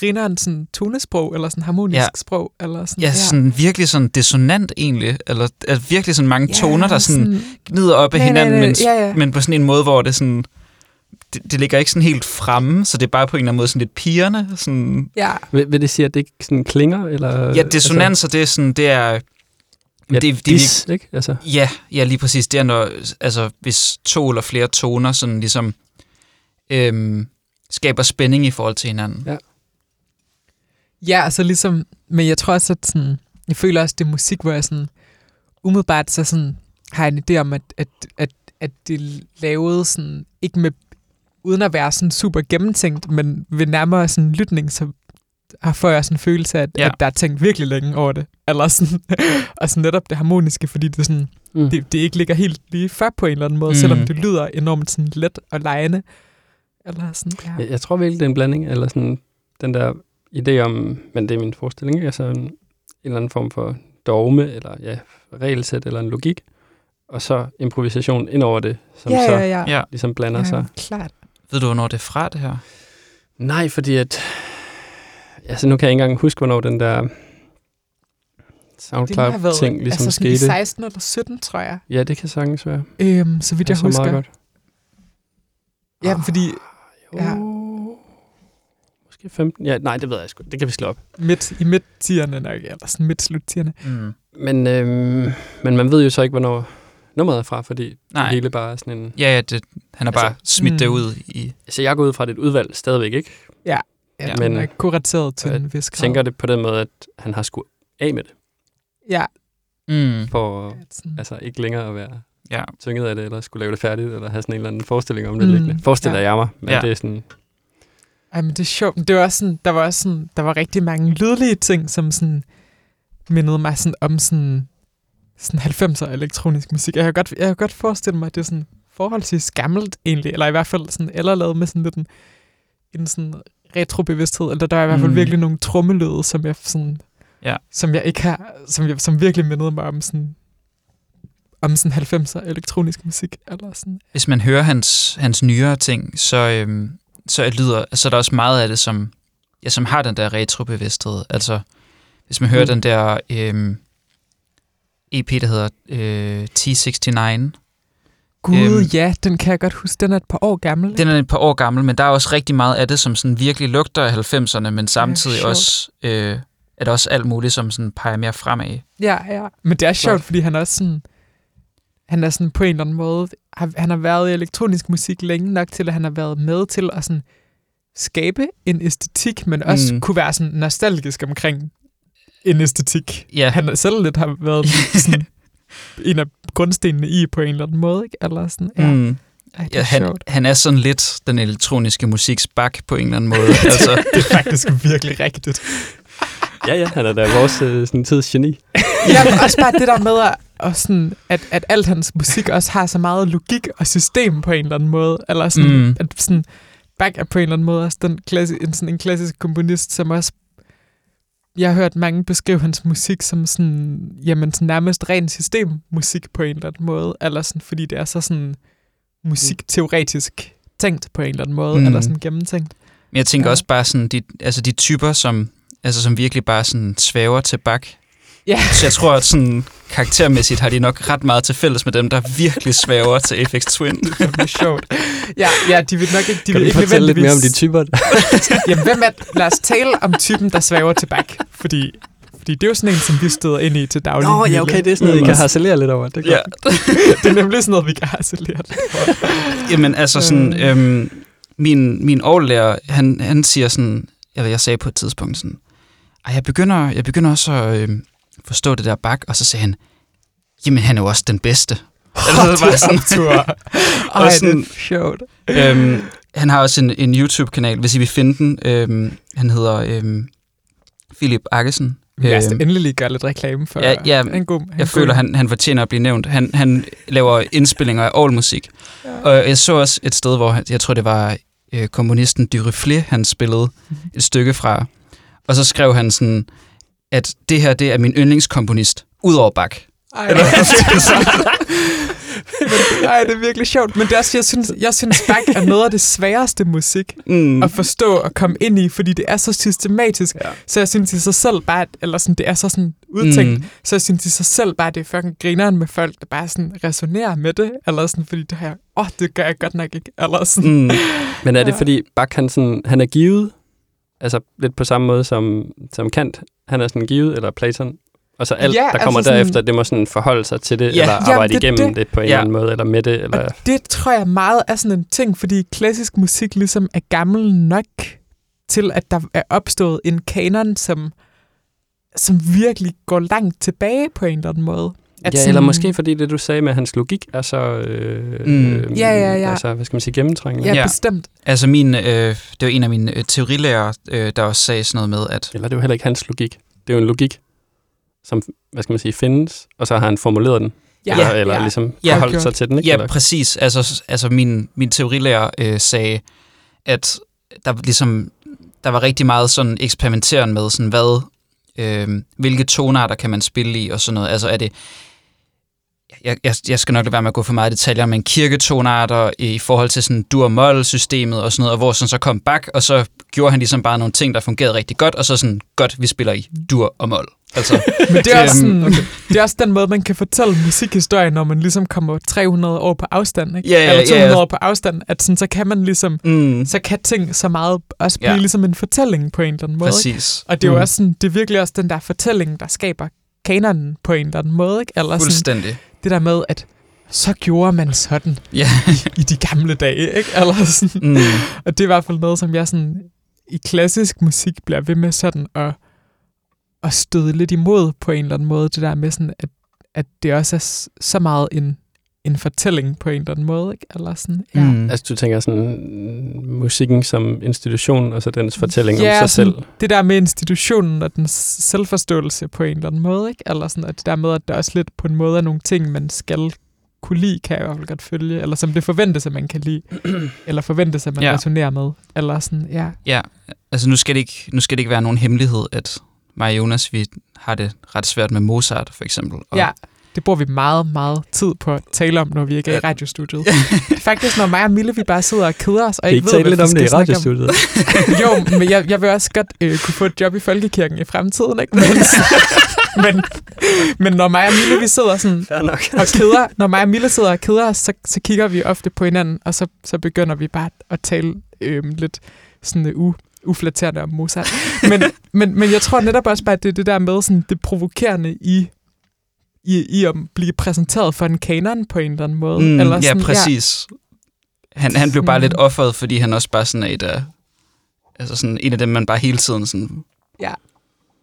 grineren sådan tonesprog, eller sådan harmonisk Ja. sprog, eller sådan, Ja, sådan virkelig sådan dissonant egentlig, eller at virkelig sådan mange Ja, toner, der sådan gnider op af Nej, nej, hinanden, nej, men, ja, ja. men på sådan en måde, hvor det sådan, det, det ligger ikke sådan helt fremme, så det er bare på en eller anden måde sådan lidt pigerne. Sådan, ja, Vil, vil det sige, at det ikke sådan klinger? Eller, ja, dissonanser, det er sådan, det er... Ja, det, det, det, dis, ikke? Altså, Ja, ja, lige præcis. Det er, når, altså, hvis to eller flere toner sådan ligesom øhm, skaber spænding i forhold til hinanden. Ja. Ja, altså ligesom, men jeg tror også, at sådan, jeg føler også, det er musik, hvor jeg sådan, umiddelbart så sådan, har en idé om, at, at, at, at det lavet sådan, ikke med, uden at være sådan super gennemtænkt, men ved nærmere sådan lytning, så får jeg sådan en følelse af, at, Ja. at der er tænkt virkelig længe over det. Eller sådan, og sådan netop det harmoniske, fordi det, sådan, mm. det, det ikke ligger helt lige før på en eller anden måde, Mm. selvom det lyder enormt sådan let og lejende. Eller sådan, ja. Jeg, jeg tror virkelig, det er en blanding, eller sådan den der idé om, men det er min forestilling, ikke? altså en, en eller anden form for dogme, eller ja, regelsæt, eller en logik, og så improvisation ind over det, som ja, så ja, ja. Ja. ligesom blander ja, sig. klart. Ved du, hvornår det er fra, det her? Nej, fordi at... Altså, nu kan jeg ikke engang huske, hvornår den der Det SoundCloud-ting ligesom altså sådan i skete. 16 eller 17, tror jeg. Ja, det kan sagtens være. Øhm, så vidt jeg så husker. meget godt. Ja, fordi Jo. Ja. Måske 15. Ja, nej, det ved jeg sgu. Det kan vi slå op. midt, i midt-tierne nok, eller sådan midt-slut-tierne. Mm. Men, øhm, men man ved jo så ikke, hvornår nummeret er fra, fordi Nej. Det hele bare er sådan en... Ja, ja, det, han har bare Altså, smidt det mm. ud i... Så jeg går ud fra, det er et udvalg stadigvæk, ikke? Ja, Ja, men- er kurateret til jeg en vis grad. tænker det på den måde, at han har skulle af med det, Ja. Mm. for altså ikke længere at være Ja. tynget af det, eller skulle lave det færdigt, eller have sådan en eller anden forestilling om det Mm, liggende. Forestiller ja. jeg mig, men Ja. det er sådan... Ej, men det er sjovt. Det var også sådan, der var også sådan, der var rigtig mange lydlige ting, som sådan mindede mig sådan om sådan, sådan 90'er elektronisk musik. Jeg kan, godt, jeg kan godt forestille mig, at det er sådan forholdsvis gammelt egentlig, eller i hvert fald sådan, eller lavet med sådan lidt en, en sådan retrobevidsthed, eller der var i hvert fald Mm. virkelig nogle trommelyde, som jeg sådan, Ja. som jeg ikke har, som, jeg, som virkelig mindede mig om sådan, om sådan 90'er elektronisk musik, eller sådan. Hvis man hører hans, hans nyere ting, så, øhm, så, lyder, så er der også meget af det, som, ja, som har den der retrobevidsthed. Altså, hvis man hører mm. den der øhm, EP, der hedder øh, T69, Gud, Øhm. ja, den kan jeg godt huske. Den er et par år gammel. ikke? Den er et par år gammel, men der er også rigtig meget af det, som sådan virkelig lugter af 90'erne, men samtidig sjovt. også øh, er der også alt muligt, som sådan peger mere fremad. Ja, ja. Men det er sjovt, Klart. fordi han også sådan... Han er sådan på en eller anden måde... Han har været i elektronisk musik længe nok til, at han har været med til at sådan skabe en æstetik, men også Mm. kunne være sådan nostalgisk omkring en æstetik. Ja, Han selv lidt har været sådan en af grundstenene i på en eller anden måde, ikke? Eller sådan, ja. Mm. Ej, er ja han, sjovt. han er sådan lidt den elektroniske musiks bak på en eller anden måde. altså, Det er faktisk virkelig rigtigt. Ja, ja, han er da vores øh, sådan, tids geni. Ja, men også bare det der med, at, og sådan, at, at alt hans musik også har så meget logik og system på en eller anden måde. Eller sådan, Mm. mm. at sådan, Bach er på en eller anden måde også den klassi, en, sådan en klassisk komponist, som også... Jeg har hørt mange beskrive hans musik som sådan, jamen, sådan nærmest ren systemmusik på en eller anden måde. Eller sådan, fordi det er så sådan musikteoretisk tænkt på en eller anden måde. Mm. Eller sådan gennemtænkt. men jeg tænker Ja. også bare sådan, de, altså de typer, som, altså som virkelig bare sådan svæver til bak. Ja. Så jeg tror, at sådan karaktermæssigt har de nok ret meget til fælles med dem, der virkelig svæver til FX Twin. Det er sjovt. Ja, ja, de vil nok ikke, de Kan vil du ikke fortælle lidt mere om de typer? Jamen, hvem er, lad os tale om typen, der svæver til bak. Fordi, fordi det er jo sådan en, som vi støder ind i til daglig. Nå, ja, okay, det er sådan noget, I kan harcelere lidt over. Det er ja. det er nemlig sådan noget, vi kan harcelere. lidt over. Jamen altså sådan, Øh. øhm, min, min overlærer, han, han siger sådan, eller jeg sagde på et tidspunkt sådan, Ej, jeg begynder, jeg begynder også at, øhm, forstå det der bak, og så sagde han, jamen han er jo også den bedste. Eller så var det sådan, Ej, det sådan- er sjovt. øhm, han har også en, en YouTube-kanal, hvis I vil finde den. Øhm, han hedder øhm, Philip Akkesen. Lad os endelig lige gøre lidt reklame for Ja, ja, en god, en jeg god- føler, han, han fortjener at blive nævnt. Han, han laver indspillinger af all musik. Ja. Og jeg så også et sted, hvor jeg tror, det var øh, komponisten Dyreflé, han spillede Mhm. et stykke fra. Og så skrev han sådan, at det her, det er min yndlingskomponist, udover Bach. Ej, men, ej, det er virkelig sjovt. Men det er også, jeg synes, jeg synes Bach er noget af det sværeste musik Mm. at forstå og komme ind i, fordi det er så systematisk. Ja. Så jeg synes i sig selv bare, eller sådan, det er så sådan udtænkt, Mm. så jeg synes i sig selv bare, det er fucking grineren med folk, der bare sådan resonerer med det, eller sådan, fordi det her, åh, oh, det gør jeg godt nok ikke, eller sådan. Mm. Men er det Ja. fordi Bach han, sådan, han er givet, altså lidt på samme måde som, som Kant, han er sådan givet, eller Platon, og så alt, Ja, der kommer altså sådan- derefter, det må sådan forholde sig til det, Ja. eller Jamen, arbejde det er igennem det. det. på en Ja. eller anden måde, eller med det, eller... Og det tror jeg meget er sådan en ting, fordi klassisk musik ligesom er gammel nok til, at der er opstået en kanon, som, som virkelig går langt tilbage på en eller anden måde. At ja, sådan- eller måske fordi det, du sagde med, hans logik er så... Øh, Mm. øh, Ja, ja, ja. Altså, hvad skal man sige, gennemtrængende. Ja, Ja. ja. bestemt. Altså min, øh, det var en af mine øh, teorilærer, øh, der også sagde sådan noget med, at Eller det er jo heller ikke hans logik. Det er jo en logik, som, hvad skal man sige, findes, og så har han formuleret den. Ja, eller, eller ja. ligesom Ja. forholdt sig til den, ikke? Ja, eller? præcis. Altså, altså min, min teorilærer øh, sagde, at der ligesom der var rigtig meget sådan eksperimenteren med, sådan hvad, øh, hvilke tonarter kan man spille i og sådan noget. Altså er det, jeg, jeg, jeg skal nok lade være med at gå for meget i detaljer, men kirketonarter i forhold til sådan dur-moll-systemet og sådan noget, og hvor sådan så kom Bach, og så gjorde han ligesom bare nogle ting, der fungerede rigtig godt, og så sådan, godt, vi spiller i dur og mol. Altså, Men det er, også sådan, det er også den måde, man kan fortælle musikhistorie, når man ligesom kommer 300 år på afstand, ikke? Ja, Eller 200 ja. år på afstand, at sådan, så kan man ligesom, mm, så kan ting så meget også blive Ja. ligesom en fortælling på en eller anden måde. Ikke? præcis. Og det er jo Mm. også sådan, det er virkelig også den der fortælling, der skaber kanonen på en eller anden måde, ikke? Eller sådan, Fuldstændig. Det der med, at så gjorde man sådan Ja. i de gamle dage, ikke? Eller sådan. Mm. Og det er i hvert fald noget, som jeg sådan i klassisk musik bliver ved med sådan at, at støde lidt imod på en eller anden måde. Det der med sådan, at, at det også er så meget en, en fortælling på en eller anden måde, ikke? Eller sådan, ja. Mm. Altså, du tænker sådan mm, musikken som institution, og så dens fortælling ja, om sig sådan, selv. Det der med institutionen og den selvforståelse på en eller anden måde, ikke? Eller sådan, at det der med, at der også lidt på en måde er nogle ting, man skal kunne lide, kan jeg i hvert fald godt følge. Eller som det forventes, at man kan lide. eller forventes, at man ja. resonerer med. Eller sådan, ja. Ja, altså nu skal, det ikke, nu skal det ikke være nogen hemmelighed, at mig og Jonas, vi har det ret svært med Mozart, for eksempel. Og Ja, det bruger vi meget, meget tid på at tale om, når vi ikke er i radiostudiet. Det er faktisk, når mig og Mille, vi bare sidder og keder os, og ikke ikke ved, tale lidt om det i snakke om. radiostudiet? Jo, men jeg, jeg vil også godt øh, kunne få et job i Folkekirken i fremtiden, ikke? Men, men, men når mig og Mille, vi sidder sådan nok. og keder, når mig og Mille sidder og keder os, så, så kigger vi ofte på hinanden, og så, så begynder vi bare at tale øh, lidt sådan øh, u, uflatterende om Mozart. Men, men, men jeg tror netop også bare, at det er det der med sådan, det provokerende i, i, i at blive præsenteret for en kanon på en eller anden måde. Mm, eller ja, sådan, præcis. Han, han blev bare Mm. lidt offeret, fordi han også bare sådan er et af, altså sådan en af dem, man bare hele tiden sådan Ja.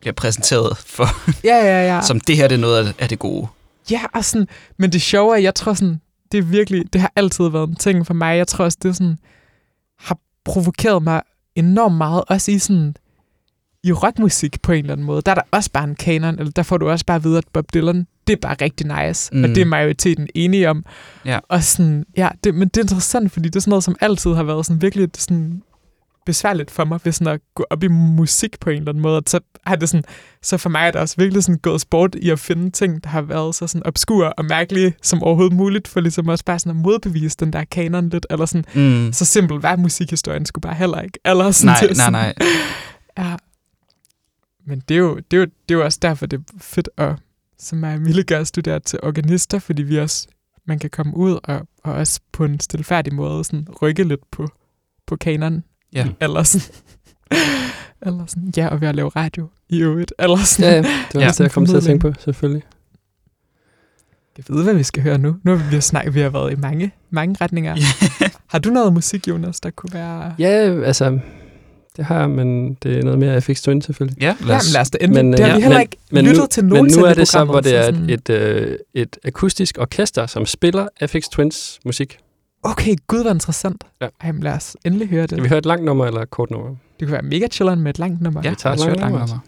bliver præsenteret for, Ja, ja, ja. som det her det er noget af, af det gode. Ja, og sådan, men det sjove er, jeg tror sådan, det er virkelig, det har altid været en ting for mig. Jeg tror også, det sådan, har provokeret mig enormt meget, også i sådan, i rockmusik på en eller anden måde. Der er der også bare en kanon, eller der får du også bare at vide, at Bob Dylan, det er bare rigtig nice, mm. og det er majoriteten enige om. Ja. Og sådan, ja, det, men det er interessant, fordi det er sådan noget, som altid har været sådan virkelig sådan besværligt for mig, ved sådan at gå op i musik på en eller anden måde. Og så, har det sådan, så for mig er det også virkelig sådan gået sport i at finde ting, der har været så sådan obskure og mærkelige som overhovedet muligt, for ligesom også bare sådan at modbevise den der kanon lidt, eller sådan, Mm. så simpelt var musikhistorien skulle bare heller ikke. Eller sådan, Nej, det er nej, sådan, nej. Ja. Men det er, jo, det, er jo, det er jo også derfor, det er fedt at, som mig og Mille gør, studere til organister, fordi vi også, man kan komme ud og, og også på en stilfærdig måde sådan rykke lidt på, på kanonen. Ja. Eller sådan, eller sådan, ja, og ved at lave radio i øvrigt. Eller sådan, Ja, ja. Det var Ja. det, jeg kom til at tænke på, selvfølgelig. Jeg ved, hvad vi skal høre nu. Nu har vi snakket, vi har været i mange, mange retninger. Har du noget musik, Jonas, der kunne være... Ja, altså, det har jeg, men det er noget mere FX Twin selvfølgelig. Ja, Lad os, lad os da endelig. Men, Men, det har øh, vi heller men- ikke men lyttet nu, til Men nogensinde nu er det så, hvor det er et, et, øh, et akustisk orkester, som spiller FX Twins musik. Okay, gud, hvor interessant. Ja. Ej, men lad os endelig høre det. Skal vi høre et langt nummer eller et kort nummer? Det kunne være mega chilleren med et langt nummer. Ja, Vi tager et langt langt nummer, nummer.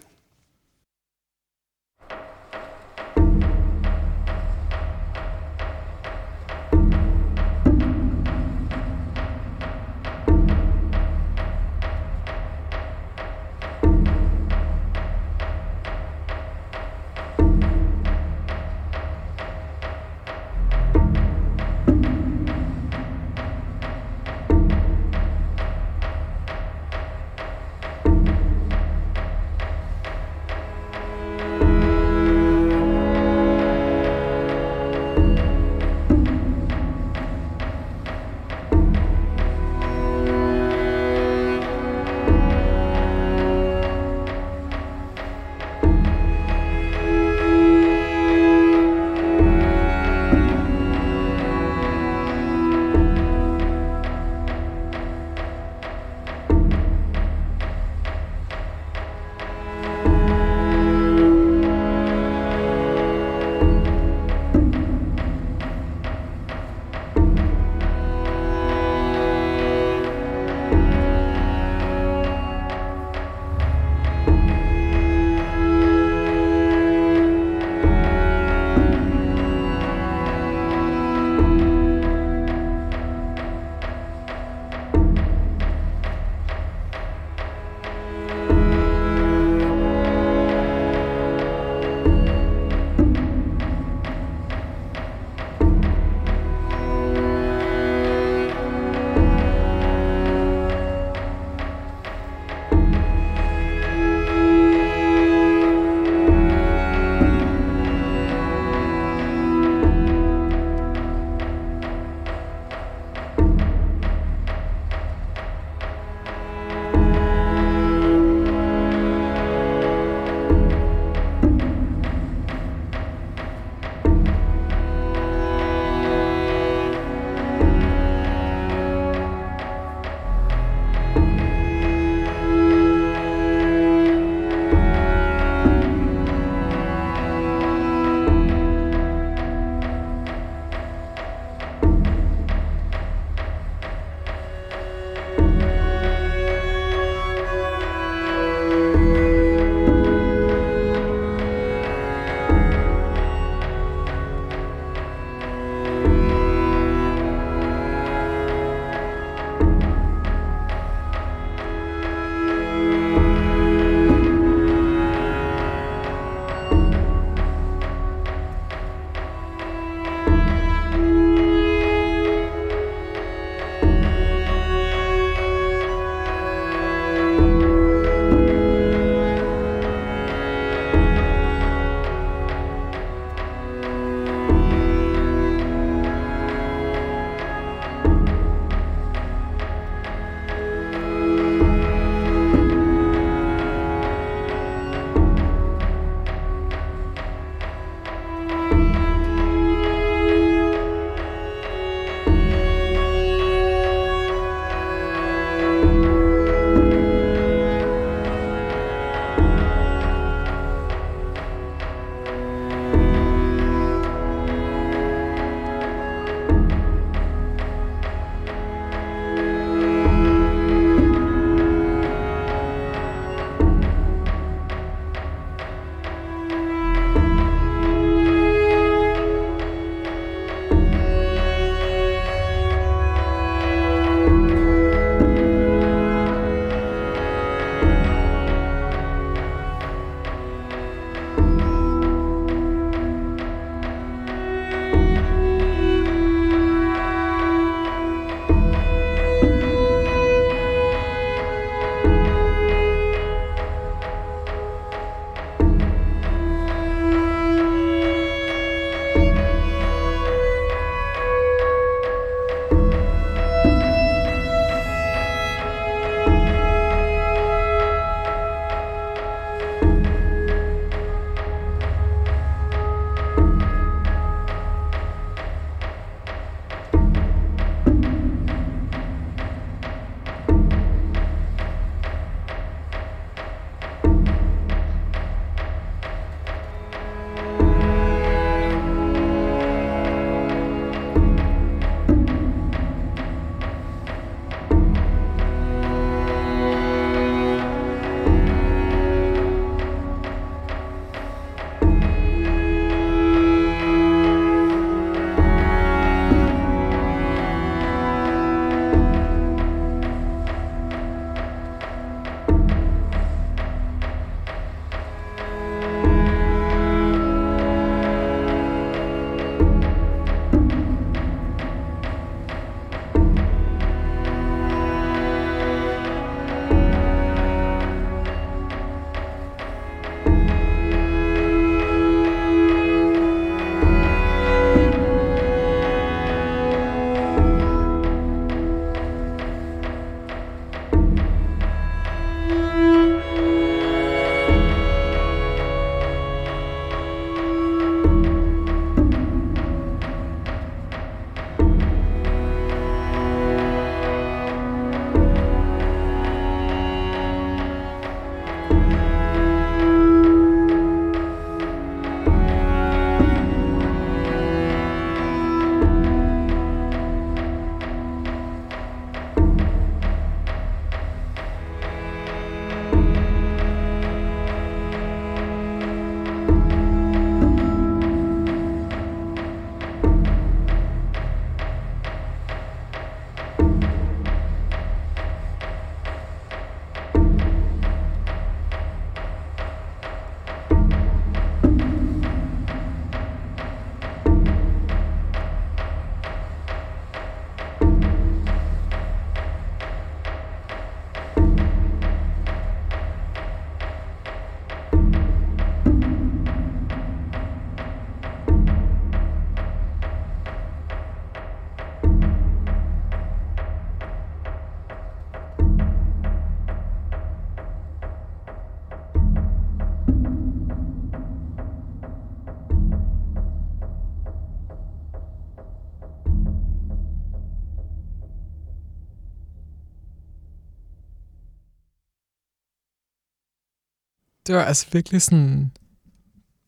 Det var altså virkelig sådan,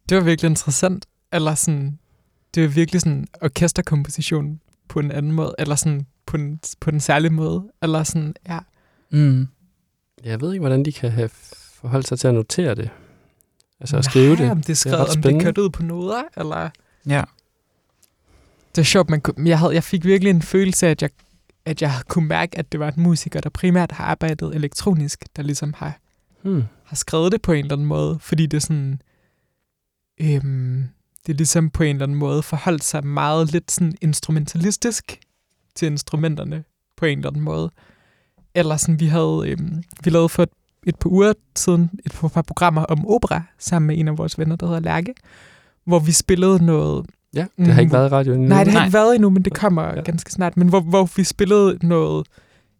det var virkelig interessant, eller sådan, det var virkelig sådan orkesterkomposition på en anden måde, eller sådan på en, på en særlig måde, eller sådan, ja. Mm. Jeg ved ikke, hvordan de kan have forholdt sig til at notere det. Altså at skrive Nej, det. om det er skrevet, ret om det er kørt ud på noder, eller... Ja. Det er sjovt, man kunne, jeg, havde, jeg fik virkelig en følelse af, at jeg, at jeg kunne mærke, at det var en musiker, der primært har arbejdet elektronisk, der ligesom har, Hmm. har skrevet det på en eller anden måde, fordi det er sådan, øhm, det er ligesom på en eller anden måde forholdt sig meget lidt sådan instrumentalistisk til instrumenterne på en eller anden måde. Eller sådan, vi havde, øhm, vi lavede for et, et par uger siden et par programmer om opera, sammen med en af vores venner, der hedder Lærke, hvor vi spillede noget Ja, det har Mm. ikke været i radioen endnu. Nej, det har Nej. ikke været endnu, men det kommer Ja. ganske snart. Men hvor, hvor vi spillede noget,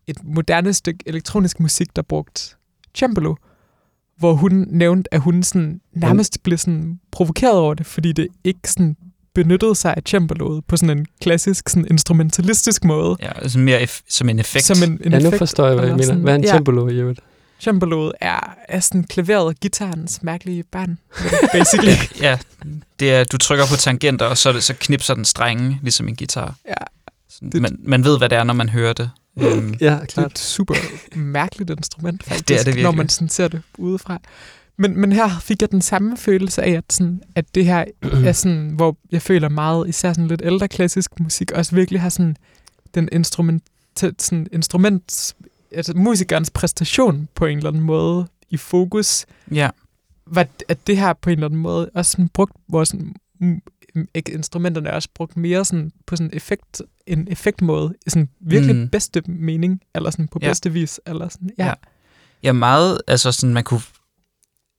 et moderne stykke elektronisk musik, der brugt cembalo, hvor hun nævnte, at hun sådan nærmest blev sådan provokeret over det, fordi det ikke sådan benyttede sig af cembaloet på sådan en klassisk sådan instrumentalistisk måde. Ja, altså mere eff- som en effekt. Som en, en Ja, nu effekt, forstår jeg, hvad jeg mener. Hvad er en ja. cembalo i øvrigt? Cembaloet er, er sådan klaveret og guitarens mærkelige barn, basically. ja, det er, du trykker på tangenter, og så, det, så knipser den strenge, ligesom en guitar. ja, Sådan, Det- man, man ved, hvad det er, når man hører det. Øhm, Ja, Det er klart. et super mærkeligt instrument, faktisk, det er det når man sådan ser det udefra. Men, men her fik jeg den samme følelse af, at, sådan, at det her er sådan, hvor jeg føler meget, især sådan lidt ældre klassisk musik, også virkelig har sådan den instrument, sådan instrument, altså musikernes præstation på en eller anden måde i fokus, ja. var, at det her på en eller anden måde også sådan brugt, hvor sådan, instrumenterne er også brugt mere sådan på sådan effekt, en effektmåde, i sådan virkelig Mm. bedste mening, eller sådan på Ja. bedste vis, eller sådan, ja. Ja. ja. Meget, altså sådan, man kunne...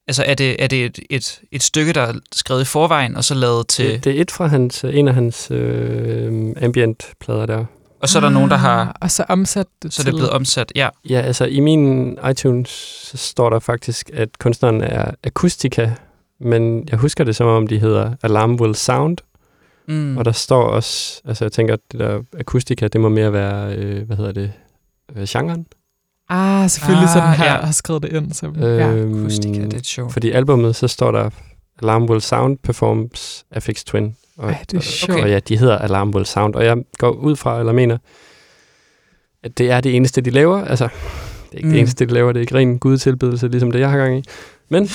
Altså, er det, er det et, et, et stykke, der er skrevet i forvejen, og så lavet til... Det, det er et fra hans, en af hans øh, ambient-plader der. og så er der nogen, der har... Ah, Og så omsat det Så er til... det blevet omsat, ja. Ja, altså i min iTunes så står der faktisk, at kunstneren er Akustika, men jeg husker det som om, de hedder Alarm Will Sound, Mm. og der står også, altså jeg tænker, at det der akustika, det må mere være, øh, hvad hedder det, øh, genren. Ah, selvfølgelig, ah, så den her ja. har skrevet det ind. Så, øh, ja. Øhm, Akustika, det er sjovt. Fordi i albummet, så står der Alarm Will Sound performs Affix Twin. Og, Ej, det er og, sjovt. og ja, de hedder Alarm Will Sound, og jeg går ud fra, eller mener, at det er det eneste, de laver. Altså, det er ikke mm. Mm. det eneste, de laver, det er ikke ren gudtilbedelse, ligesom det, jeg har gang i. Men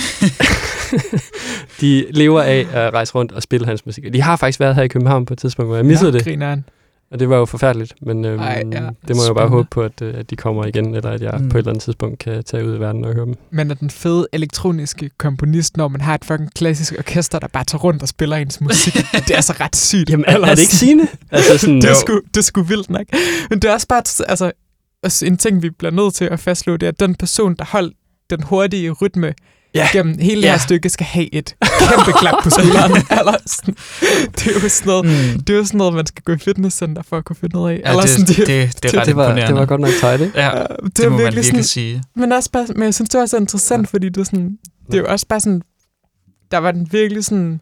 de lever af at rejse rundt og spille hans musik. De har faktisk været her i København på et tidspunkt, hvor jeg missede det, Grineren. og det var jo forfærdeligt. Men øhm, Ej, ja. det må jeg jo bare Spændende. håbe på, at, øh, at de kommer igen, eller at jeg mm. På et eller andet tidspunkt kan tage ud i verden og høre dem. Men er den fede elektroniske komponist, når man har et fucking klassisk orkester, der bare tager rundt og spiller ens musik. det er altså ret sygt. Jamen, er, Eller er det ikke sigende? Altså sådan, det, er sgu, det er sgu vildt nok. Men det er også bare, altså, en ting, vi bliver nødt til at fastslå, det er, at den person, der holdt den hurtige rytme Ja. gennem hele det Ja. her stykke, skal have et kæmpe klap på skulderen. Eller sådan. Det er jo sådan noget, Mm. det er jo sådan noget, man skal gå i fitnesscenter for at kunne finde ud af. Ja, Eller det, sådan, det, det, det er ret det, var, det var godt nok tight, ikke? Ja, Ja, det, det, er må man virkelig virkelig sådan, sige. men, også bare, men jeg synes, det var så interessant, Ja. fordi det er, sådan, det er jo også bare sådan, der var den virkelig sådan,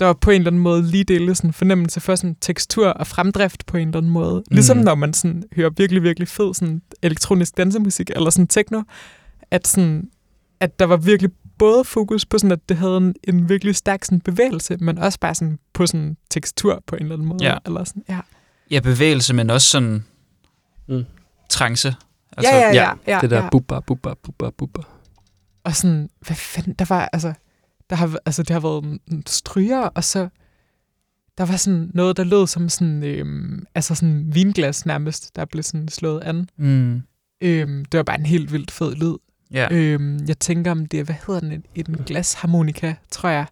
der var på en eller anden måde lige dele sådan fornemmelse for sådan tekstur og fremdrift på en eller anden måde. Mm. Ligesom når man sådan hører virkelig, virkelig fed sådan elektronisk dansemusik eller sådan techno, at, sådan, at der var virkelig både fokus på sådan, at det havde en, en virkelig stærk sådan bevægelse, men også bare sådan på sådan tekstur på en eller anden måde. Ja. Eller sådan, ja. Ja, bevægelse, men også sådan Mm. trance. Altså, ja, ja, ja, ja, det der ja. bubba, bubba, bubba, bubba. Og sådan, hvad fanden, der var, altså, der har, altså, det har været stryger, og så, der var sådan noget, der lød som sådan, øhm, altså sådan vinglas nærmest, der blev sådan slået an. Mm. Øhm, det var bare en helt vildt fed lyd. Ja. Øhm, jeg tænker om det er, hvad hedder den, en, en glasharmonika, tror jeg,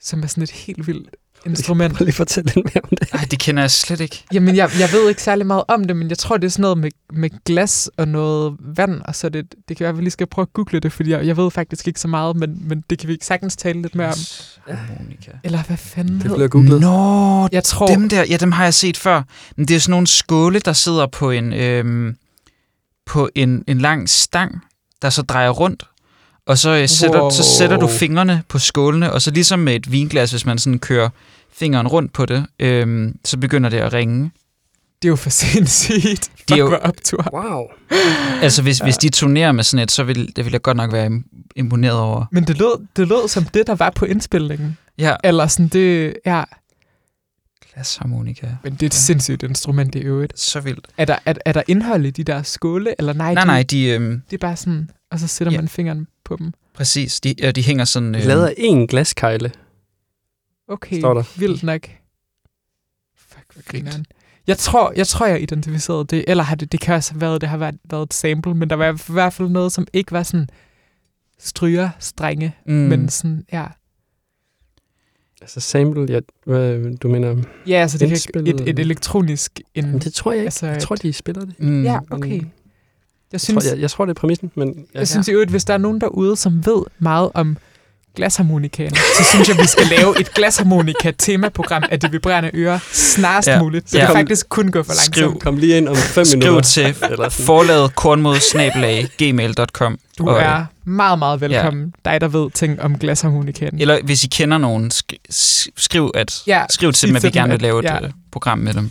som er sådan et helt vildt instrument. Prøv lige fortælle lidt mere om det. Ej, det kender jeg slet ikke. Jamen, jeg, jeg ved ikke særlig meget om det, men jeg tror, det er sådan noget med, med glas og noget vand, og så er det, det kan være, at vi lige skal prøve at google det, fordi jeg, jeg ved faktisk ikke så meget, men, men det kan vi ikke sagtens tale lidt mere om. Harmonika. Eller hvad fanden Det bliver googlet. Nå, Jeg tror, dem der, ja, dem har jeg set før. Men det er sådan nogle skåle, der sidder på en, øhm, på en, en lang stang, der så drejer rundt. Og så, øh, sætter, Wow. så sætter du fingrene på skålene, og så ligesom med et vinglas, hvis man sådan kører fingeren rundt på det, øhm, så begynder det at ringe. det er jo for sindssygt. De er jo- optur. Wow. Altså hvis, Ja. hvis de turnerer med sådan et, så vil det vil jeg godt nok være imponeret over. Men det lød, det lød som det, der var på indspilningen. Ja, Eller sådan, det ja, glasharmonika. men det er et sindssygt instrument i øvrigt. Så vildt. Er der, er, er der indhold i de der skåle, eller nej? Nej, de, nej, de, øhm, Det er bare sådan, og så sætter Ja. man fingeren på dem. præcis, de, øh, de hænger sådan... Øh. Lavet af en glaskejle. Okay, Står der. vildt nok. Fuck, hvad grineren. Jeg tror, jeg tror, jeg identificerede det, eller har det, det kan også have været, det har været, været et sample, men der var i hvert fald noget, som ikke var sådan stryger, strenge, mm. men sådan, ja. Altså sample, ja, hvad du mener? Ja, altså det kan Indspillet, et, et elektronisk... En, det tror jeg ikke. altså, jeg tror, de spiller det. mm, ja, okay. Jeg Jeg synes, tror, jeg, jeg tror, det er præmissen, men... Ja. Jeg synes i øvrigt, hvis der er nogen derude, som ved meget om glasharmonikaen, så synes jeg, vi skal lave et glasharmonika-temaprogram af de vibrerende ører snarest Ja. muligt. Så Ja. det Kom- faktisk kun gå for Skriv- langsomt. Kom lige ind om fem Skriv minutter. til Eller sådan. forlaget kornmod gmail.com. Du Og, er meget, meget velkommen. Ja. Dig, der ved ting om glasharmonikaen. Eller hvis I kender nogen, sk- skriv, at, Ja, skriv til dem, at vi gerne vil at- lave et ja. ja. program med dem.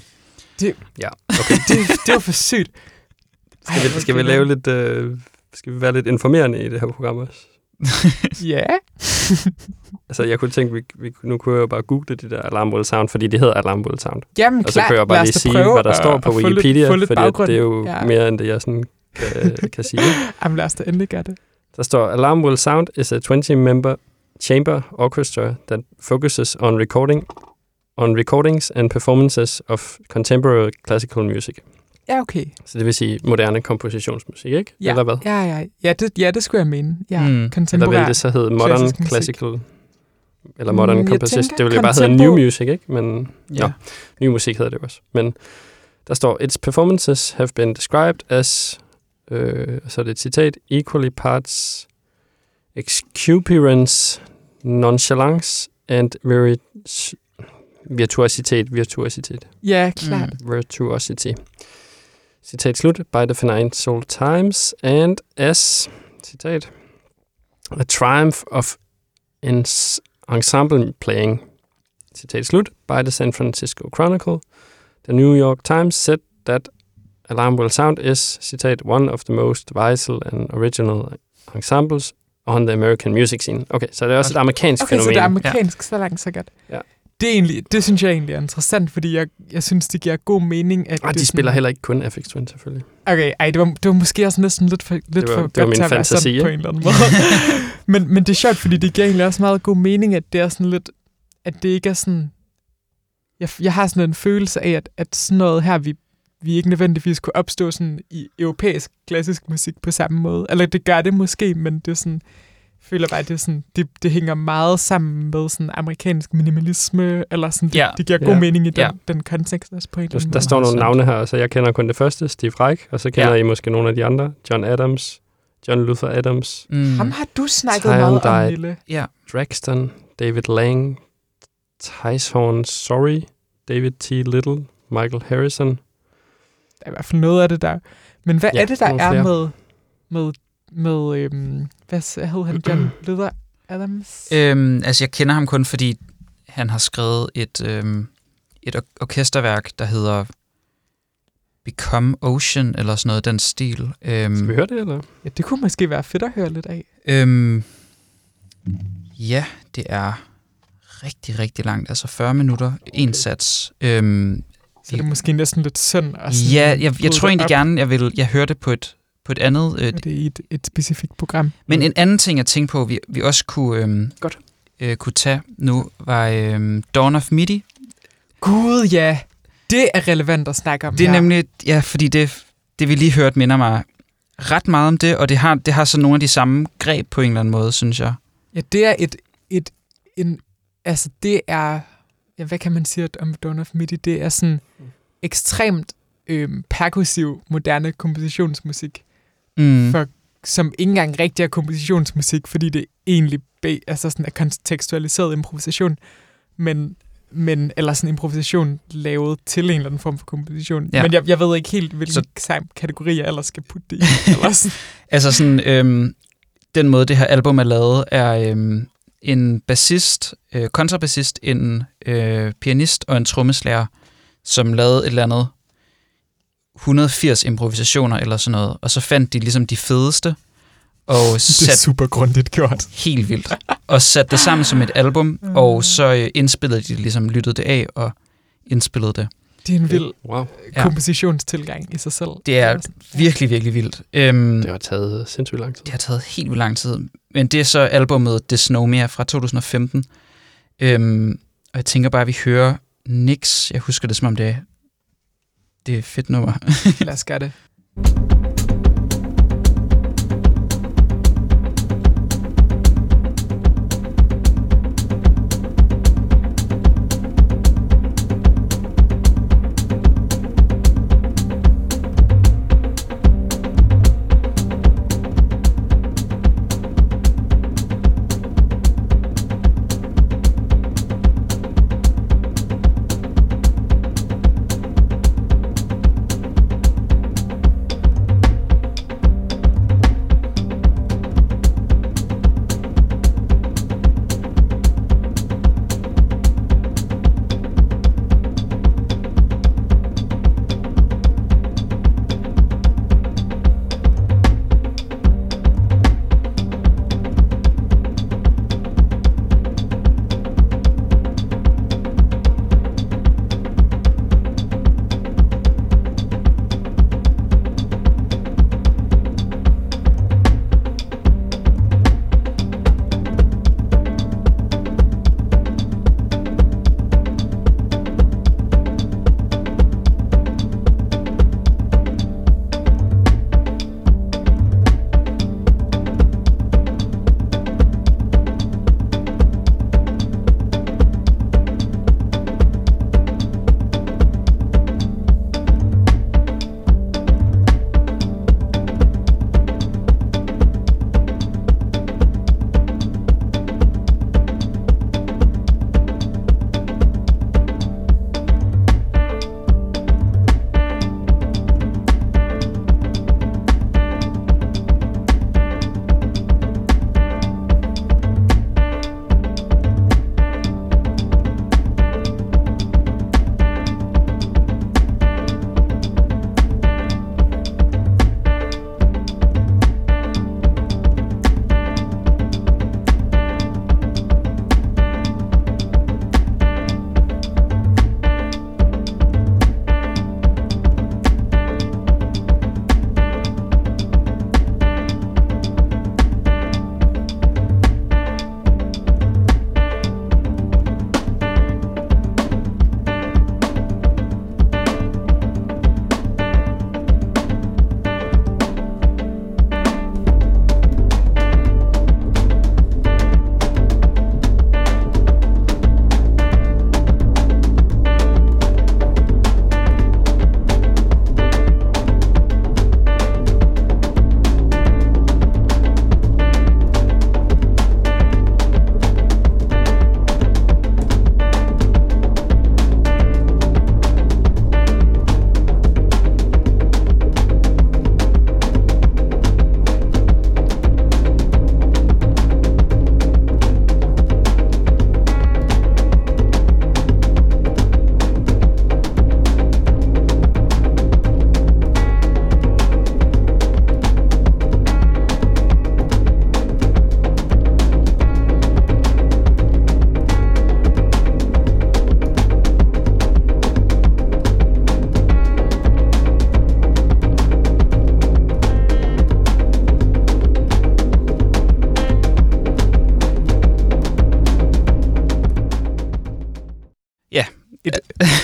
Ja, okay. det, det var for sygt. Ej, Skal vi, skal vi lave lidt... Øh, skal vi være lidt informerende i det her program også? Ja. Altså, jeg kunne tænke, vi, vi, nu kunne jeg jo bare google de der Alarm World Sound, fordi det hedder Alarm World Sound. Jamen Og så klart, kunne jeg bare lige sige, hvad der at- står på lidt- Wikipedia, lidt fordi det er jo Ja. mere, end det jeg sådan kan, kan sige. Jamen lad os da endelig gøre det. Der står, Alarm World Sound is a 20-member chamber orchestra that focuses on recording on recordings and performances of contemporary classical music. Ja, okay. Så det vil sige moderne kompositionsmusik, ikke? Ja. Eller hvad? Ja, ja. Ja, det, ja, det skulle jeg mene. Ja, Mm. mm. Eller vil det så hedde modern klassisk musik. classical? Eller modern Mm, composition? tænker Det vil jo bare hedde new music, ikke? Men Ja. Nå. ny musik hedder det også. Men der står, its performances have been described as, øh, så er det et citat, equally parts exuberance, nonchalance and viri- virtuositet, virtuositet, Ja, klart. Mm. virtuosity. Citat slut, by the Financial Times, and as, citat, a triumph of ens ensemble playing, citat slut, by the San Francisco Chronicle. The New York Times said that Alarm Will Sound is, citat, one of the most vital and original ensembles on the American music scene. Okay, så det er også et amerikansk Okay, så fænomen. det er amerikansk, ja. så langt, så godt. Ja. Det, er egentlig, det synes jeg egentlig er interessant, fordi jeg, jeg synes, det giver god mening, at Og det de er spiller sådan, heller ikke kun FX Twin, selvfølgelig. Okay, ej, det var, det var måske også næsten lidt for, lidt Det var- for det var godt min til at være sådan på en eller anden måde. men, men det er sjovt, fordi det giver egentlig også meget god mening, at det er sådan lidt, at det ikke er sådan, jeg, jeg har sådan en følelse af, at, at sådan noget her, vi, vi ikke nødvendigvis kunne opstå sådan i europæisk klassisk musik på samme måde. Eller det gør det måske, men det er sådan, jeg føler bare, at det, er sådan, det, det hænger meget sammen med sådan amerikansk minimalisme, eller sådan, det, Ja. det giver god Ja. mening i den, Ja. den kontekst også på en eller Der, anden der står nogle navne her, så jeg kender kun det første, Steve Reich, og så kender Ja. I måske nogle af de andre. John Adams, John Luther Adams, Mm. Ham har du snakket Time meget om. Lille. Ja. Draxton, David Lang, Tyshorn Sorry, David T. Little, Michael Harrison. Der er i hvert fald noget af det der. Men hvad Ja, er det, der er flere. med, med, med øhm, hvad hed han, John Luther Adams? Øhm, altså, jeg kender ham kun, fordi han har skrevet et, øhm, et or- orkesterværk, der hedder Become Ocean, eller sådan noget, den stil. Skal Øhm, vi høre det, eller? Ja, det kunne måske være fedt at høre lidt af. øhm, ja, det er rigtig, rigtig langt. Altså 40 minutter, en Okay. sats. Øhm, Så det er måske næsten lidt synd. At sådan ja, jeg, jeg tror det egentlig op, gerne, jeg vil jeg høre det på et, på et andet... Øh, det er et, et specifikt program. Men en anden ting, jeg tænkte på, vi, vi også kunne, øhm, Godt. øh, kunne tage nu, var øhm, Dawn of Midi. Gud, ja. Det er relevant at snakke om Det er her. nemlig, ja, fordi det, det vi lige hørte minder mig ret meget om det, og det har, det har så nogle af de samme greb på en eller anden måde, synes jeg. Ja, det er et, et en, altså det er, ja, hvad kan man sige om Dawn of Midi? Det er sådan ekstremt øhm, perkussiv, moderne kompositionsmusik, Mm. for, som ikke engang rigtig er kompositionsmusik, fordi det egentlig be, altså sådan er kontekstualiseret improvisation, men, men eller sådan improvisation lavet til en eller anden form for komposition. Ja. Men jeg, jeg ved ikke helt, hvilken Så- så... kategori jeg ellers skal putte det i. eller sådan. Altså sådan, øhm, den måde, det her album er lavet, er øhm, en bassist, øh, kontrabassist, en øh, pianist og en trommeslager, som lavede et eller andet 180 improvisationer eller sådan noget, og så fandt de ligesom de fedeste, og Det er sat super grundigt gjort. helt vildt. Og satte det sammen som et album, og så øh, indspillede de ligesom, lyttede det af og indspillede det. Det er en vild Wow, Ja. kompositionstilgang i sig selv. Det er virkelig, virkelig vildt. Øhm, det har taget sindssygt lang tid. Det har taget helt vildt lang tid. Men det er så albumet Dysnomia fra 2015. Øhm, og jeg tænker bare, at vi hører Nix. Jeg husker det, som om det er, det er et fedt nummer. Lad os gøre det.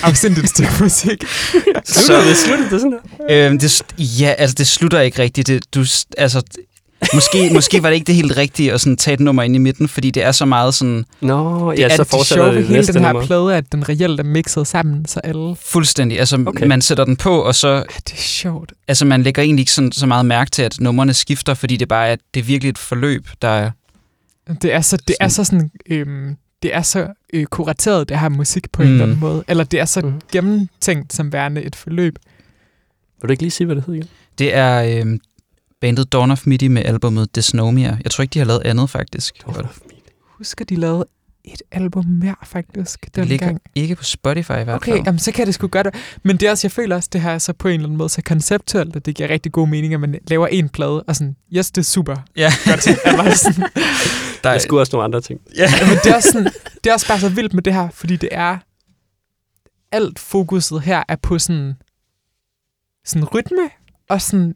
Afsindigt stykke musik. Så det sluttede det sådan her? Øhm, det, ja, altså det slutter ikke rigtigt. Det, du, altså, måske, måske var det ikke det helt rigtige at sådan, tage et nummer ind i midten, fordi det er så meget sådan Nå, Det ja, er så det fortsætter sjove ved hele den her nummer. plade, at den reelt er mixet sammen, så alle... fuldstændig. Altså, Okay. man sætter den på, og så Ja, det er sjovt. altså, man lægger egentlig ikke sådan, så meget mærke til, at numrene skifter, fordi det bare er, det er virkelig et forløb, der er... Det er så, det er så sådan... Øhm, det er så øh, kurateret, det her musik på en Mm. eller anden måde. Eller det er så Mhm. gennemtænkt som værende et forløb. Vil du ikke lige sige, hvad det hedder igen? Det er øhm, bandet Dawn of Midi med albumet Dysnomia. Jeg tror ikke, de har lavet andet, faktisk. Husker, de lavede et album mere, faktisk, Det den ligger gang. ikke på Spotify i hvert Okay, fald. jamen, så kan det sgu godt. Men det er også, jeg føler også, det her er så på en eller anden måde så konceptuelt, at det giver rigtig god mening, at man laver en plade, og sådan, yes, det er super. Ja, Godt. Eller sådan. der er, skulle også nogle andre ting. ja. Men det er, også sådan, det er også bare så vildt med det her, fordi det er, alt fokuset her er på sådan, sådan rytme, og sådan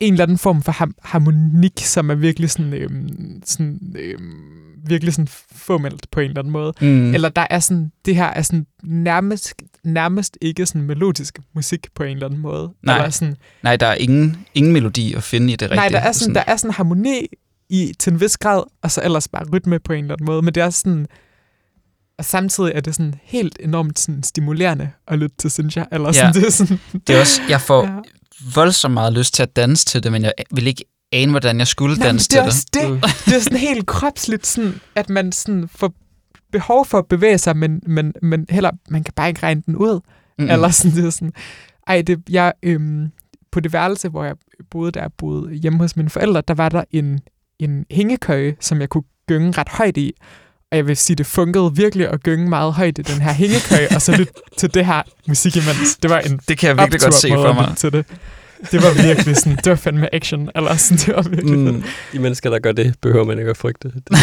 en eller anden form for harmonik, som er virkelig sådan, øhm, sådan øhm, virkelig sådan formelt på en eller anden måde. Mm. Eller der er sådan, det her er sådan nærmest, nærmest ikke sådan melodisk musik på en eller anden måde. Nej. Eller sådan, Nej, der er ingen, ingen melodi at finde i det rigtige. nej, der er sådan, der er sådan harmoni i, til en vis grad, og så ellers bare rytme på en eller anden måde. Men det er sådan, og samtidig er det sådan helt enormt sådan stimulerende at lytte til, synes jeg. Eller sådan, Ja. det er sådan, det er også, jeg får ja. voldsomt meget lyst til at danse til det, men jeg vil ikke ane, hvordan jeg skulle Nej, danse det er til det. det. Mm. Det er sådan helt kropsligt, sådan, at man sådan får behov for at bevæge sig, men, men, men heller, man kan bare ikke regne den ud. Mm. Mm. Eller sådan, det er sådan, ej, det, jeg, øhm, på det værelse, hvor jeg boede, der jeg boede hjemme hos mine forældre, der var der en, en hængekøje, som jeg kunne gynge ret højt i. Og jeg vil sige, det fungerede virkelig at gynge meget højt i den her hængekøje, og så lytte til det her musik imens. Det var en Det kan jeg virkelig godt se for mig. til det. Det var virkelig sådan, det var fandme action, eller sådan, det var virkelig mm. Mm. De mennesker, der gør det, behøver man ikke at frygte. Det, det,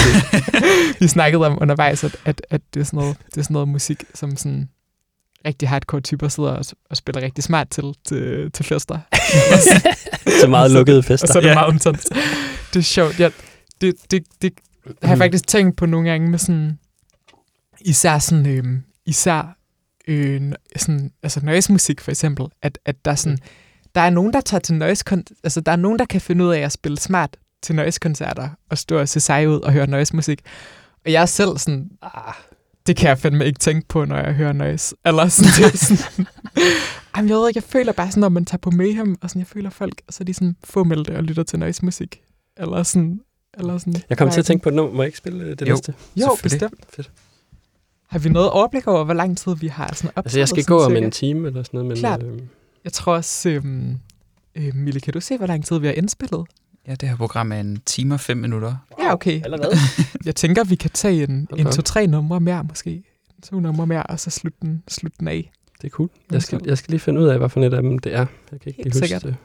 Vi snakkede om undervejs, at, at, at det, er sådan noget, det er sådan noget musik, som sådan rigtig hardcore typer sidder og, og spiller rigtig smart til, til, til fester. så meget lukkede Og fester. så er det Ja. meget intens. Det er sjovt. Jeg, det, det, det har jeg faktisk tænkt på nogle gange med sådan, især sådan, øhm, især øh, sådan, altså noise musik for eksempel, at, at der er sådan, der er nogen, der tager til noise altså der er nogen, der kan finde ud af at spille smart til noise-koncerter, og stå og se sej ud og høre noise-musik. Og jeg er selv sådan, ah, det kan jeg fandme ikke tænke på, når jeg hører noise. Eller sådan, det er sådan, Jamen, jeg ved ikke, jeg føler bare sådan, når man tager på Mayhem, og sådan, jeg føler folk, og så er de sådan fåmeldte og lytter til noise-musik. Eller sådan, eller sådan. Jeg kom til at tænke på et nummer. Må jeg ikke spille øh, det Jo. næste? Jo, bestemt. Fedt. Har vi noget overblik over, hvor lang tid vi har sådan optaget? Altså, jeg skal sådan gå om cirka? en time eller sådan noget. Men, Klart. Øh, Jeg tror også, øhm, øh, Mille, kan du se, hvor lang tid vi har indspillet? Ja, det her program er en time og fem minutter. Ja, okay. allerede? Jeg tænker, vi kan tage en, Hold en to-tre numre mere, måske. To numre mere, og så slutte den, slutte den af. Det er cool. Jeg skal, jeg skal lige finde ud af, hvad for et af dem det er. Jeg kan ikke Helt lige huske sikkert. det.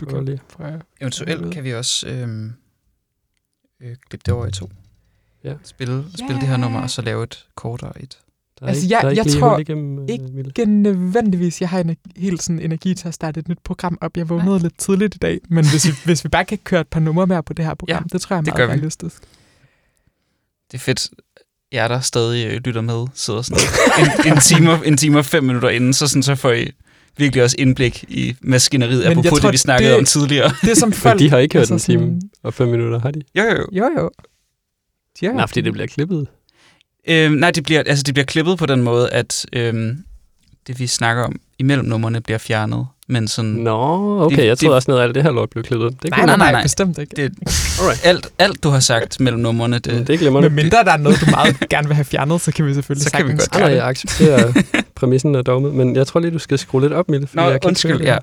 Du kan lige. prøve. Eventuelt kan vi også øhm, øh, klippe det over i to. Ja. Spille, spille Ja. det her nummer, og så lave et kortere et. Der er Altså, ikke, jeg- der er ikke jeg lige tror igennem, øh, ikke- Mille. Nødvendigvis, jeg har en, helt sådan energi til at starte et nyt program op. Jeg vågnede lidt tidligt i dag, men hvis vi, hvis vi bare kan køre et par numre mere på det her program, Ja, det tror jeg er det meget gør vi. realistisk. Det er fedt, jer der stadig øh, lytter med, sidder sådan en, en, time, og- en time og fem minutter inden, så, sådan, så får I virkelig også indblik i maskineriet, jeg apropos tror, det, vi snakkede det- om tidligere. Det er som Men folk... de har ikke hørt altså en time og fem minutter, har de? Jo, jo, jo. Jo, jo. De har Nej, fordi det bliver klippet. Øhm, nej, det bliver, altså, det bliver klippet på den måde, at øhm, det, vi snakker om imellem numrene, bliver fjernet. Men sådan, Nå, okay. Det- jeg det- troede også, noget af det her lort blev klippet. Det, Nej, nej, nej, nej. bestemt ikke. det, Alright. alt, alt, du har sagt mellem numrene, det, det, det glemmer du. Men mindre der er noget, du meget gerne vil have fjernet, så kan vi selvfølgelig Så kan vi godt gøre nej, jeg accepterer præmissen og dogmet, men jeg tror lige, du skal skrue lidt op, Mille. fordi Nå, jeg kan ikke undskyld, det ja.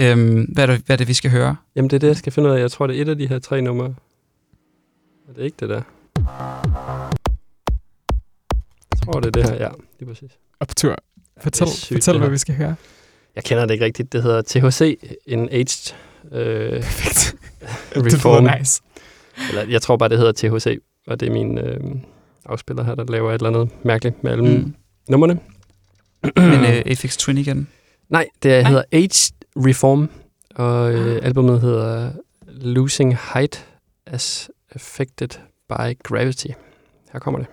Øhm, hvad, er det, hvad er det, vi skal høre? Jamen, det er det, jeg skal finde ud af. Jeg tror, det er et af de her tre numre. Er det ikke det der? Jeg tror, det er det her, ja. Lige præcis. Optur. Fortæl, er sygt, fortæl hvad vi skal høre. Jeg kender det ikke rigtigt. Det hedder THC, en aged øh, Perfekt. reform. Det nice. Eller, jeg tror bare, det hedder THC, og det er min øh, afspiller her, der laver et eller andet mærkeligt med alle mm. numrene. Men øh, Afix Twin igen. Nej, det Nej. hedder Aged Reform, og øh, Ah. albumet hedder Losing Height as Affected by Gravity. Her kommer det.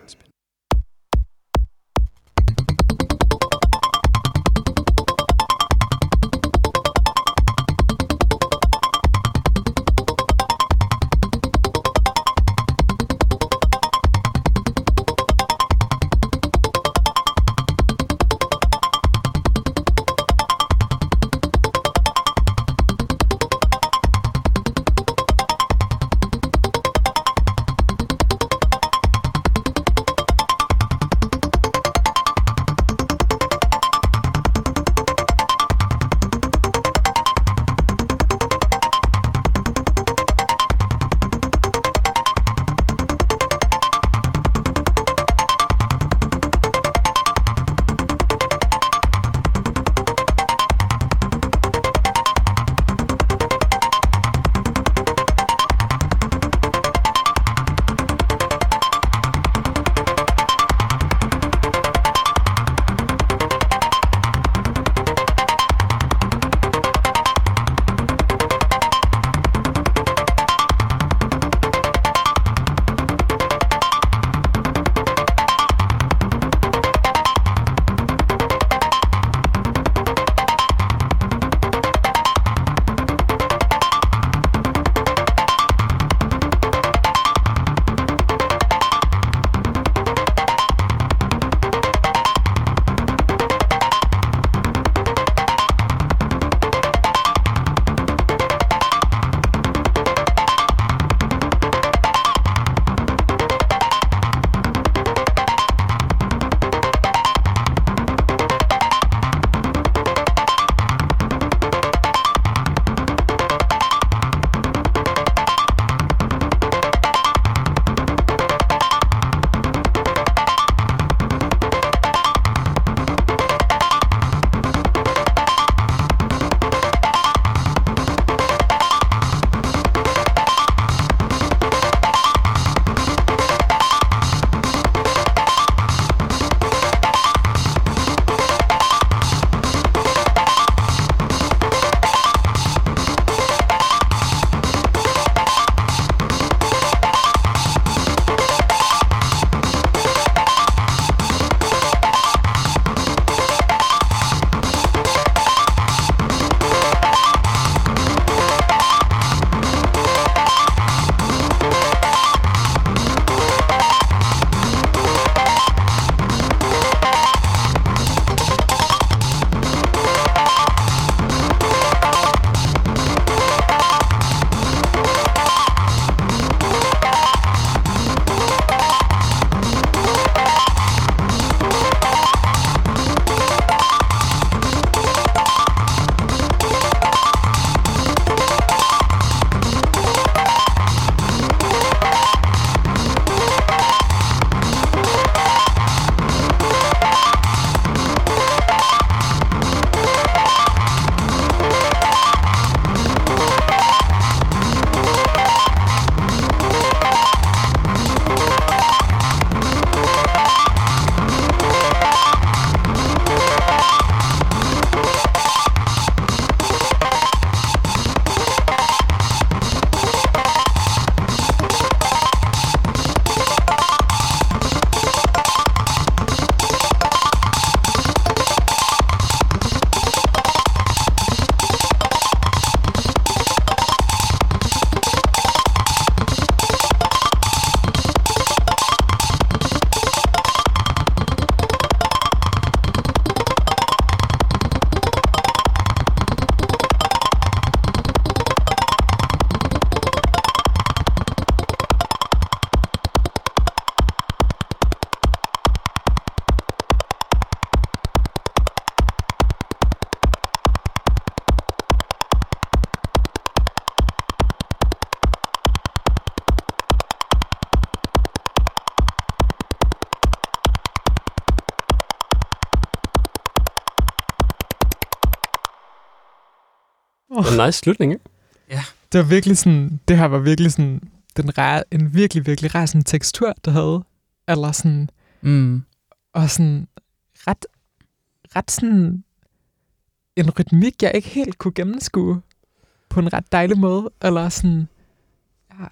En nice slutning, ikke? Det var virkelig sådan, det her var virkelig sådan, den rar, en virkelig, virkelig rar sådan tekstur, der havde. Eller sådan, Mm. og sådan ret, ret sådan en rytmik, jeg ikke helt kunne gennemskue på en ret dejlig måde. Eller sådan, ja.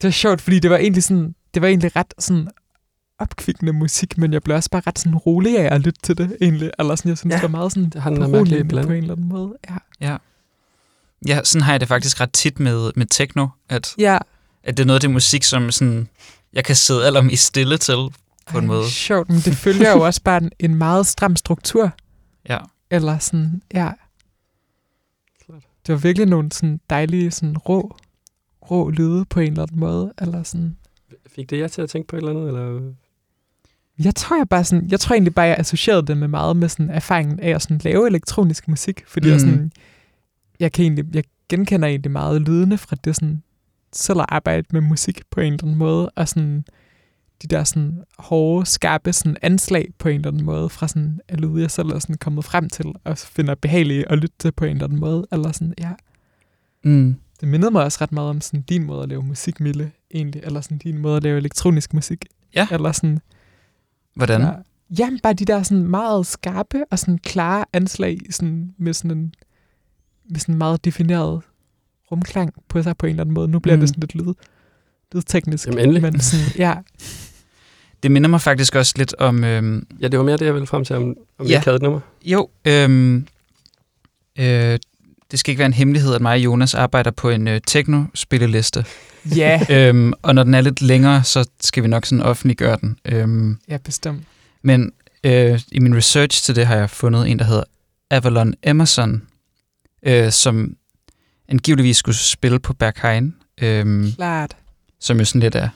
Det var sjovt, fordi det var egentlig sådan, det var egentlig ret sådan opkvikkende musik, men jeg blev også bare ret sådan rolig af at lytte til det, egentlig. Eller sådan, jeg synes, Ja, det var meget sådan Det har beroligende på en eller anden måde. Ja. Ja, sådan har jeg det faktisk ret tit med, med techno, at, ja. at det er noget af det musik, som sådan, jeg kan sidde allermest stille til på en Ej, måde. Sjovt, men det følger jo også bare en, en meget stram struktur. Ja. Eller sådan, ja. Klart. Det var virkelig nogle sådan dejlige, sådan rå, rå lyde på en eller anden måde. Eller sådan. Fik det jer til at tænke på et eller andet? Eller? Jeg tror, jeg bare sådan, jeg tror egentlig bare, jeg associerede det med meget med sådan erfaringen af at sådan lave elektronisk musik. Fordi mm. jeg, sådan, jeg, kan egentlig, jeg genkender egentlig meget lydende fra det sådan, selv at arbejde med musik på en eller anden måde. Og sådan, de der sådan hårde, skarpe sådan anslag på en eller anden måde fra sådan af lyde, jeg selv er sådan kommet frem til og finder behagelige at lytte til på en eller anden måde. Eller sådan, ja. Mm. Det mindede mig også ret meget om sådan din måde at lave musik, Mille, egentlig. Eller sådan din måde at lave elektronisk musik. Ja. Eller sådan, Hvordan? Ja. Jamen, bare de der sådan meget skarpe og sådan klare anslag sådan med sådan en med sådan en meget defineret rumklang på sig på en eller anden måde. Nu bliver mm. Det sådan lidt lyd, lydteknisk. Jamen, endelig. Men sådan, ja, Det minder mig faktisk også lidt om... Øhm, Ja, det var mere det, jeg ville frem til, om, om Ja. et nummer. jo, øhm, øh, det skal ikke være en hemmelighed, at mig og Jonas arbejder på en øh, techno-spilleliste. ja, øhm, og når den er lidt længere, så skal vi nok sådan offentliggøre den. Øhm, ja, bestemt. Men øh, i min research til det har jeg fundet en, der hedder Avalon Emerson, øh, som angiveligvis skulle spille på Berghain, øh, Klart. som jo sådan lidt er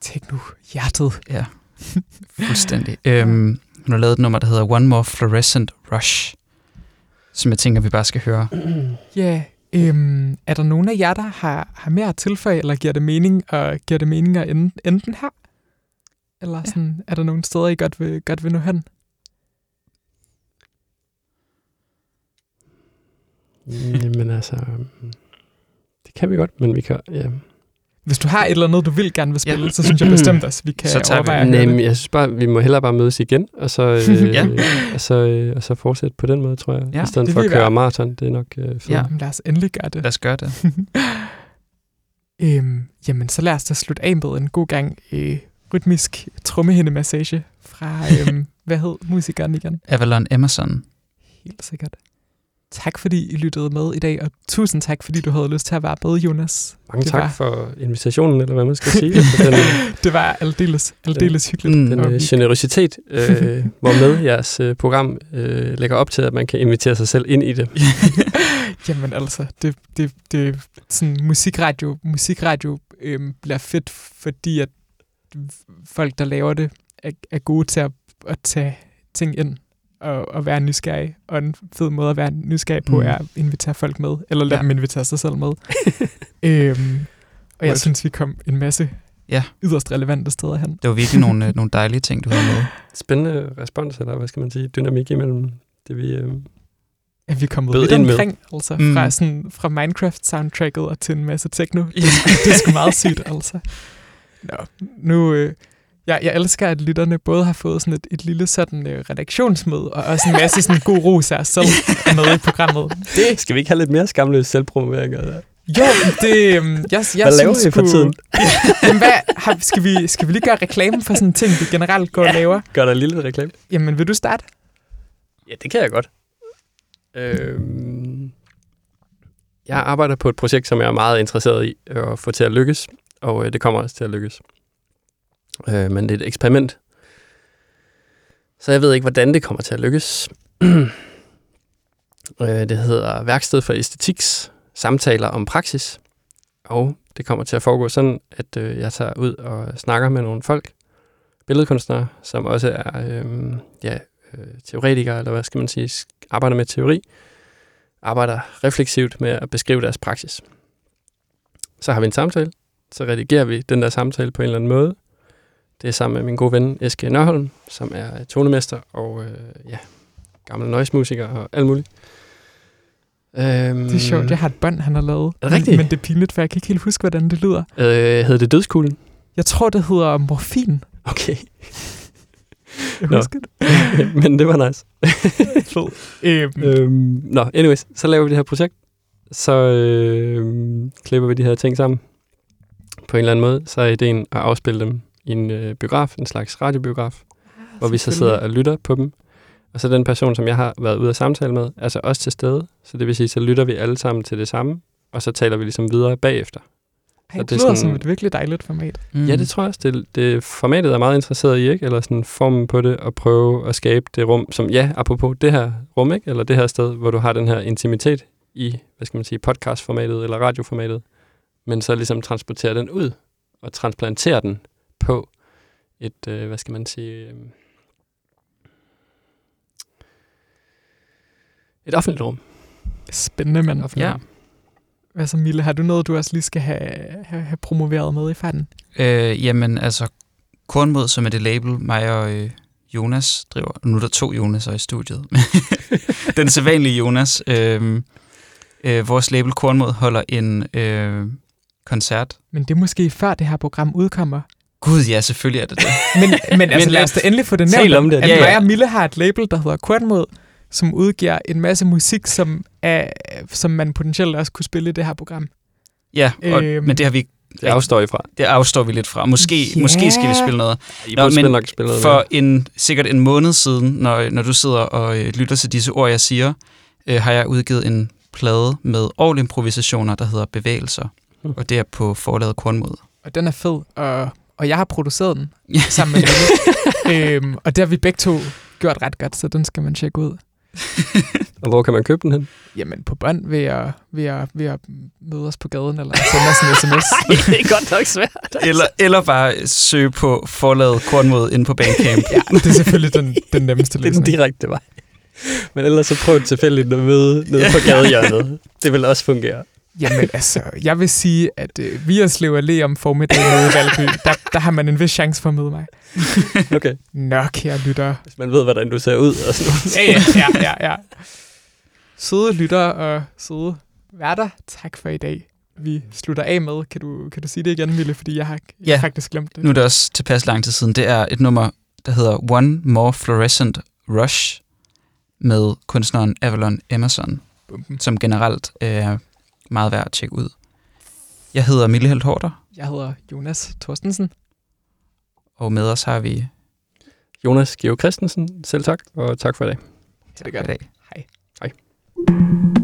Techno, hjertet. ja, fuldstændig. øhm, hun har lavet et nummer, der hedder One More Fluorescent Rush, som jeg tænker, vi bare skal høre. Ja, øhm, er der nogen af jer, der har, har mere at tilføje, eller giver det mening, og giver det mening at ende, ende den her? Eller sådan, er der nogle steder, I godt vil, godt vil nå hen? Jamen altså, mm, det kan vi godt, men vi kan... Ja. Hvis du har et eller andet, du vil gerne vil spille, Ja. så synes jeg bestemt også, vi kan Så tager vi overveje høre Nej, det. men jeg synes bare, vi må hellere bare mødes igen, og så, øh, Ja. og så, øh, og så fortsætte på den måde, tror jeg. Ja, I stedet det for at køre være- maraton, det er nok øh, fedt. Ja. Jamen, lad os endelig gøre det. Lad os gøre det. øhm, jamen, så lad os da slutte af med en god gang øh, rytmisk trommehindemassage fra, øhm, hvad hed musikeren igen? Avalon Emerson. Helt sikkert. Tak fordi I lyttede med i dag, og tusind tak fordi du havde lyst til at være med, Jonas. Mange Det tak var- for invitationen, eller hvad man skal sige. for den, Det var aldeles, aldeles hyggeligt. Mm. den Og øh, generøsitet, øh, hvormed jeres øh, program øh, lægger op til, at man kan invitere sig selv ind i det. Jamen altså, det, det, det sådan musikradio, musikradio øhm, bliver fedt, fordi at folk, der laver det, er, er gode til at, at tage ting ind og, og være nysgerrig. Og en fed måde at være nysgerrig på, Mm. er at invitere folk med, eller lade Ja. ja. dem invitere sig selv med. øhm, og jeg synes, vi kom en masse Ja. yderst relevante steder hen. Det var virkelig nogle, øh, nogle dejlige ting, du havde med. Spændende respons, eller hvad skal man sige, dynamik imellem det, vi... Øh, At vi er kommet Bød lidt med. omkring, altså Mm. fra, sådan, fra Minecraft-soundtracket og til en masse techno. Det, er sgu- det er sgu meget sygt, altså. Nå, nu... Øh, jeg, jeg elsker, at lytterne både har fået sådan et, et lille sådan øh, redaktionsmøde, og også en masse sådan god ros af os selv med i programmet. Det, skal vi ikke have lidt mere skamløs selvpromovering? Eller? jo, det... Øh, jeg, jeg Hvad laver synes I for tiden? Jamen, hvad, har, skal, vi, skal vi lige gøre reklame for sådan en ting, vi generelt går og laver? Gør der en lille reklame? Jamen, vil du starte? Ja, det kan jeg godt. Øhm, jeg arbejder på et projekt, som jeg er meget interesseret i at få til at lykkes, og øh, det kommer også til at lykkes. Øh, men det er et eksperiment, så jeg ved ikke, hvordan det kommer til at lykkes. øh, det hedder Værksted for Æstetiks samtaler om praksis, og det kommer til at foregå sådan, at øh, jeg tager ud og snakker med nogle folk, billedkunstnere, som også er øh, ja, øh, teoretikere, eller hvad skal man sige, arbejder med teori, arbejder refleksivt med at beskrive deres praksis. Så har vi en samtale, så redigerer vi den der samtale på en eller anden måde. Det er sammen med min gode ven Eske Nørholm, som er tonemester og øh, ja, gammel noise-musiker og alt muligt. Øhm, Det er sjovt, jeg har et bånd, han har lavet. Er det rigtigt? Men, det er pinligt, for jeg kan ikke helt huske, hvordan det lyder. Øh, hedder det Dødskuglen? Jeg tror, det hedder morfin. Okay. Jeg husker det. Men det var nice. Fed. Øhm, Øhm, nå, anyways, så laver vi det her projekt. Så øhm, klipper vi de her ting sammen på en eller anden måde. Så er ideen at afspille dem i en øh, biograf, en slags radiobiograf, hvor vi så sidder og lytter på dem. Og så den person, som jeg har været ude at samtale med, er så også til stede. Så det vil sige, så lytter vi alle sammen til det samme, og så taler vi ligesom videre bagefter. Ej, det, det er lyder sådan- som et virkelig dejligt format. Mm. Ja, det tror jeg også. Det, det, formatet er meget interesseret i, ikke? Eller sådan formen på det, og prøve at skabe det rum, som, ja, apropos det her rum, ikke? Eller det her sted, hvor du har den her intimitet i, hvad skal man sige, podcastformatet eller radioformatet, men så ligesom transportere den ud, og transplantere den på et, øh, hvad skal man sige, øh, et offentligt rum. Spændende, mand. Offentligt Ja. rum. Hvad så, Mille? Har du noget, du også lige skal have, have, have promoveret med i fanden? Øh, jamen, altså, Kornmod, som er det label, mig og øh, Jonas driver. Nu er der to Jonaser i studiet. Den sædvanlige Jonas. Øh, øh, vores label Kornmod holder en øh, koncert. Men det er måske før det her program udkommer. Gud, ja, selvfølgelig er det det. Men, men altså, Men lad os da endelig få det nævnt, om det. at Ja, ja. mig og Mille har et label, der hedder Kornmod, som udgiver en masse musik, som, er, som man potentielt også kunne spille i det her program. Ja, og, Øhm. men det har vi Det afstår I fra. det afstår vi lidt fra. Måske, Ja. måske skal vi spille noget. I Nå, men nok spille noget For en, sikkert en måned siden, når, når du sidder og øh, lytter til disse ord, jeg siger, øh, har jeg udgivet en plade med improvisationer, der hedder Bevægelser. Mm. Og det er på forlaget Kornmod. Og den er fed, og, og jeg har produceret den Ja. sammen med Mille. øhm, og det har vi begge to gjort ret godt, så den skal man tjekke ud. Og hvor kan man købe den hen? Jamen, på bånd ved at, ved at, ved at møde os på gaden, eller sende os en sms. det er godt nok svært. Eller, eller bare søge på forlaget Kornmod inde på Bandcamp. ja, det er selvfølgelig den, den nemmeste Det er den løsning. direkte vej. Men ellers så prøv tilfældigt at møde nede på gadehjørnet. Det vil også fungere. Jamen altså, jeg vil sige, at øh, Vierslev Allé om formiddagen nede i Valby, der, der har man en vis chance for at møde mig. Okay. Nå, kære lytter. Hvis man ved, hvordan du ser ud og sådan noget. Ja, ja, ja, ja, ja. Søde lytter og søde værter, tak for i dag. Vi slutter af med, kan du, kan du sige det igen, Mille, fordi jeg har jeg Ja. har faktisk glemt det. Nu er det også tilpas lang tid siden. Det er et nummer, der hedder One More Fluorescent Rush med kunstneren Avalon Emerson, Bumpen. som generelt er meget værd at tjekke ud. Jeg hedder Mille Helt Hårder, Jeg hedder Jonas Thorstensen. og med os har vi Jonas Geo Christensen, selv tak, og tak for i dag. Det er godt. i dag. Hej. Hej.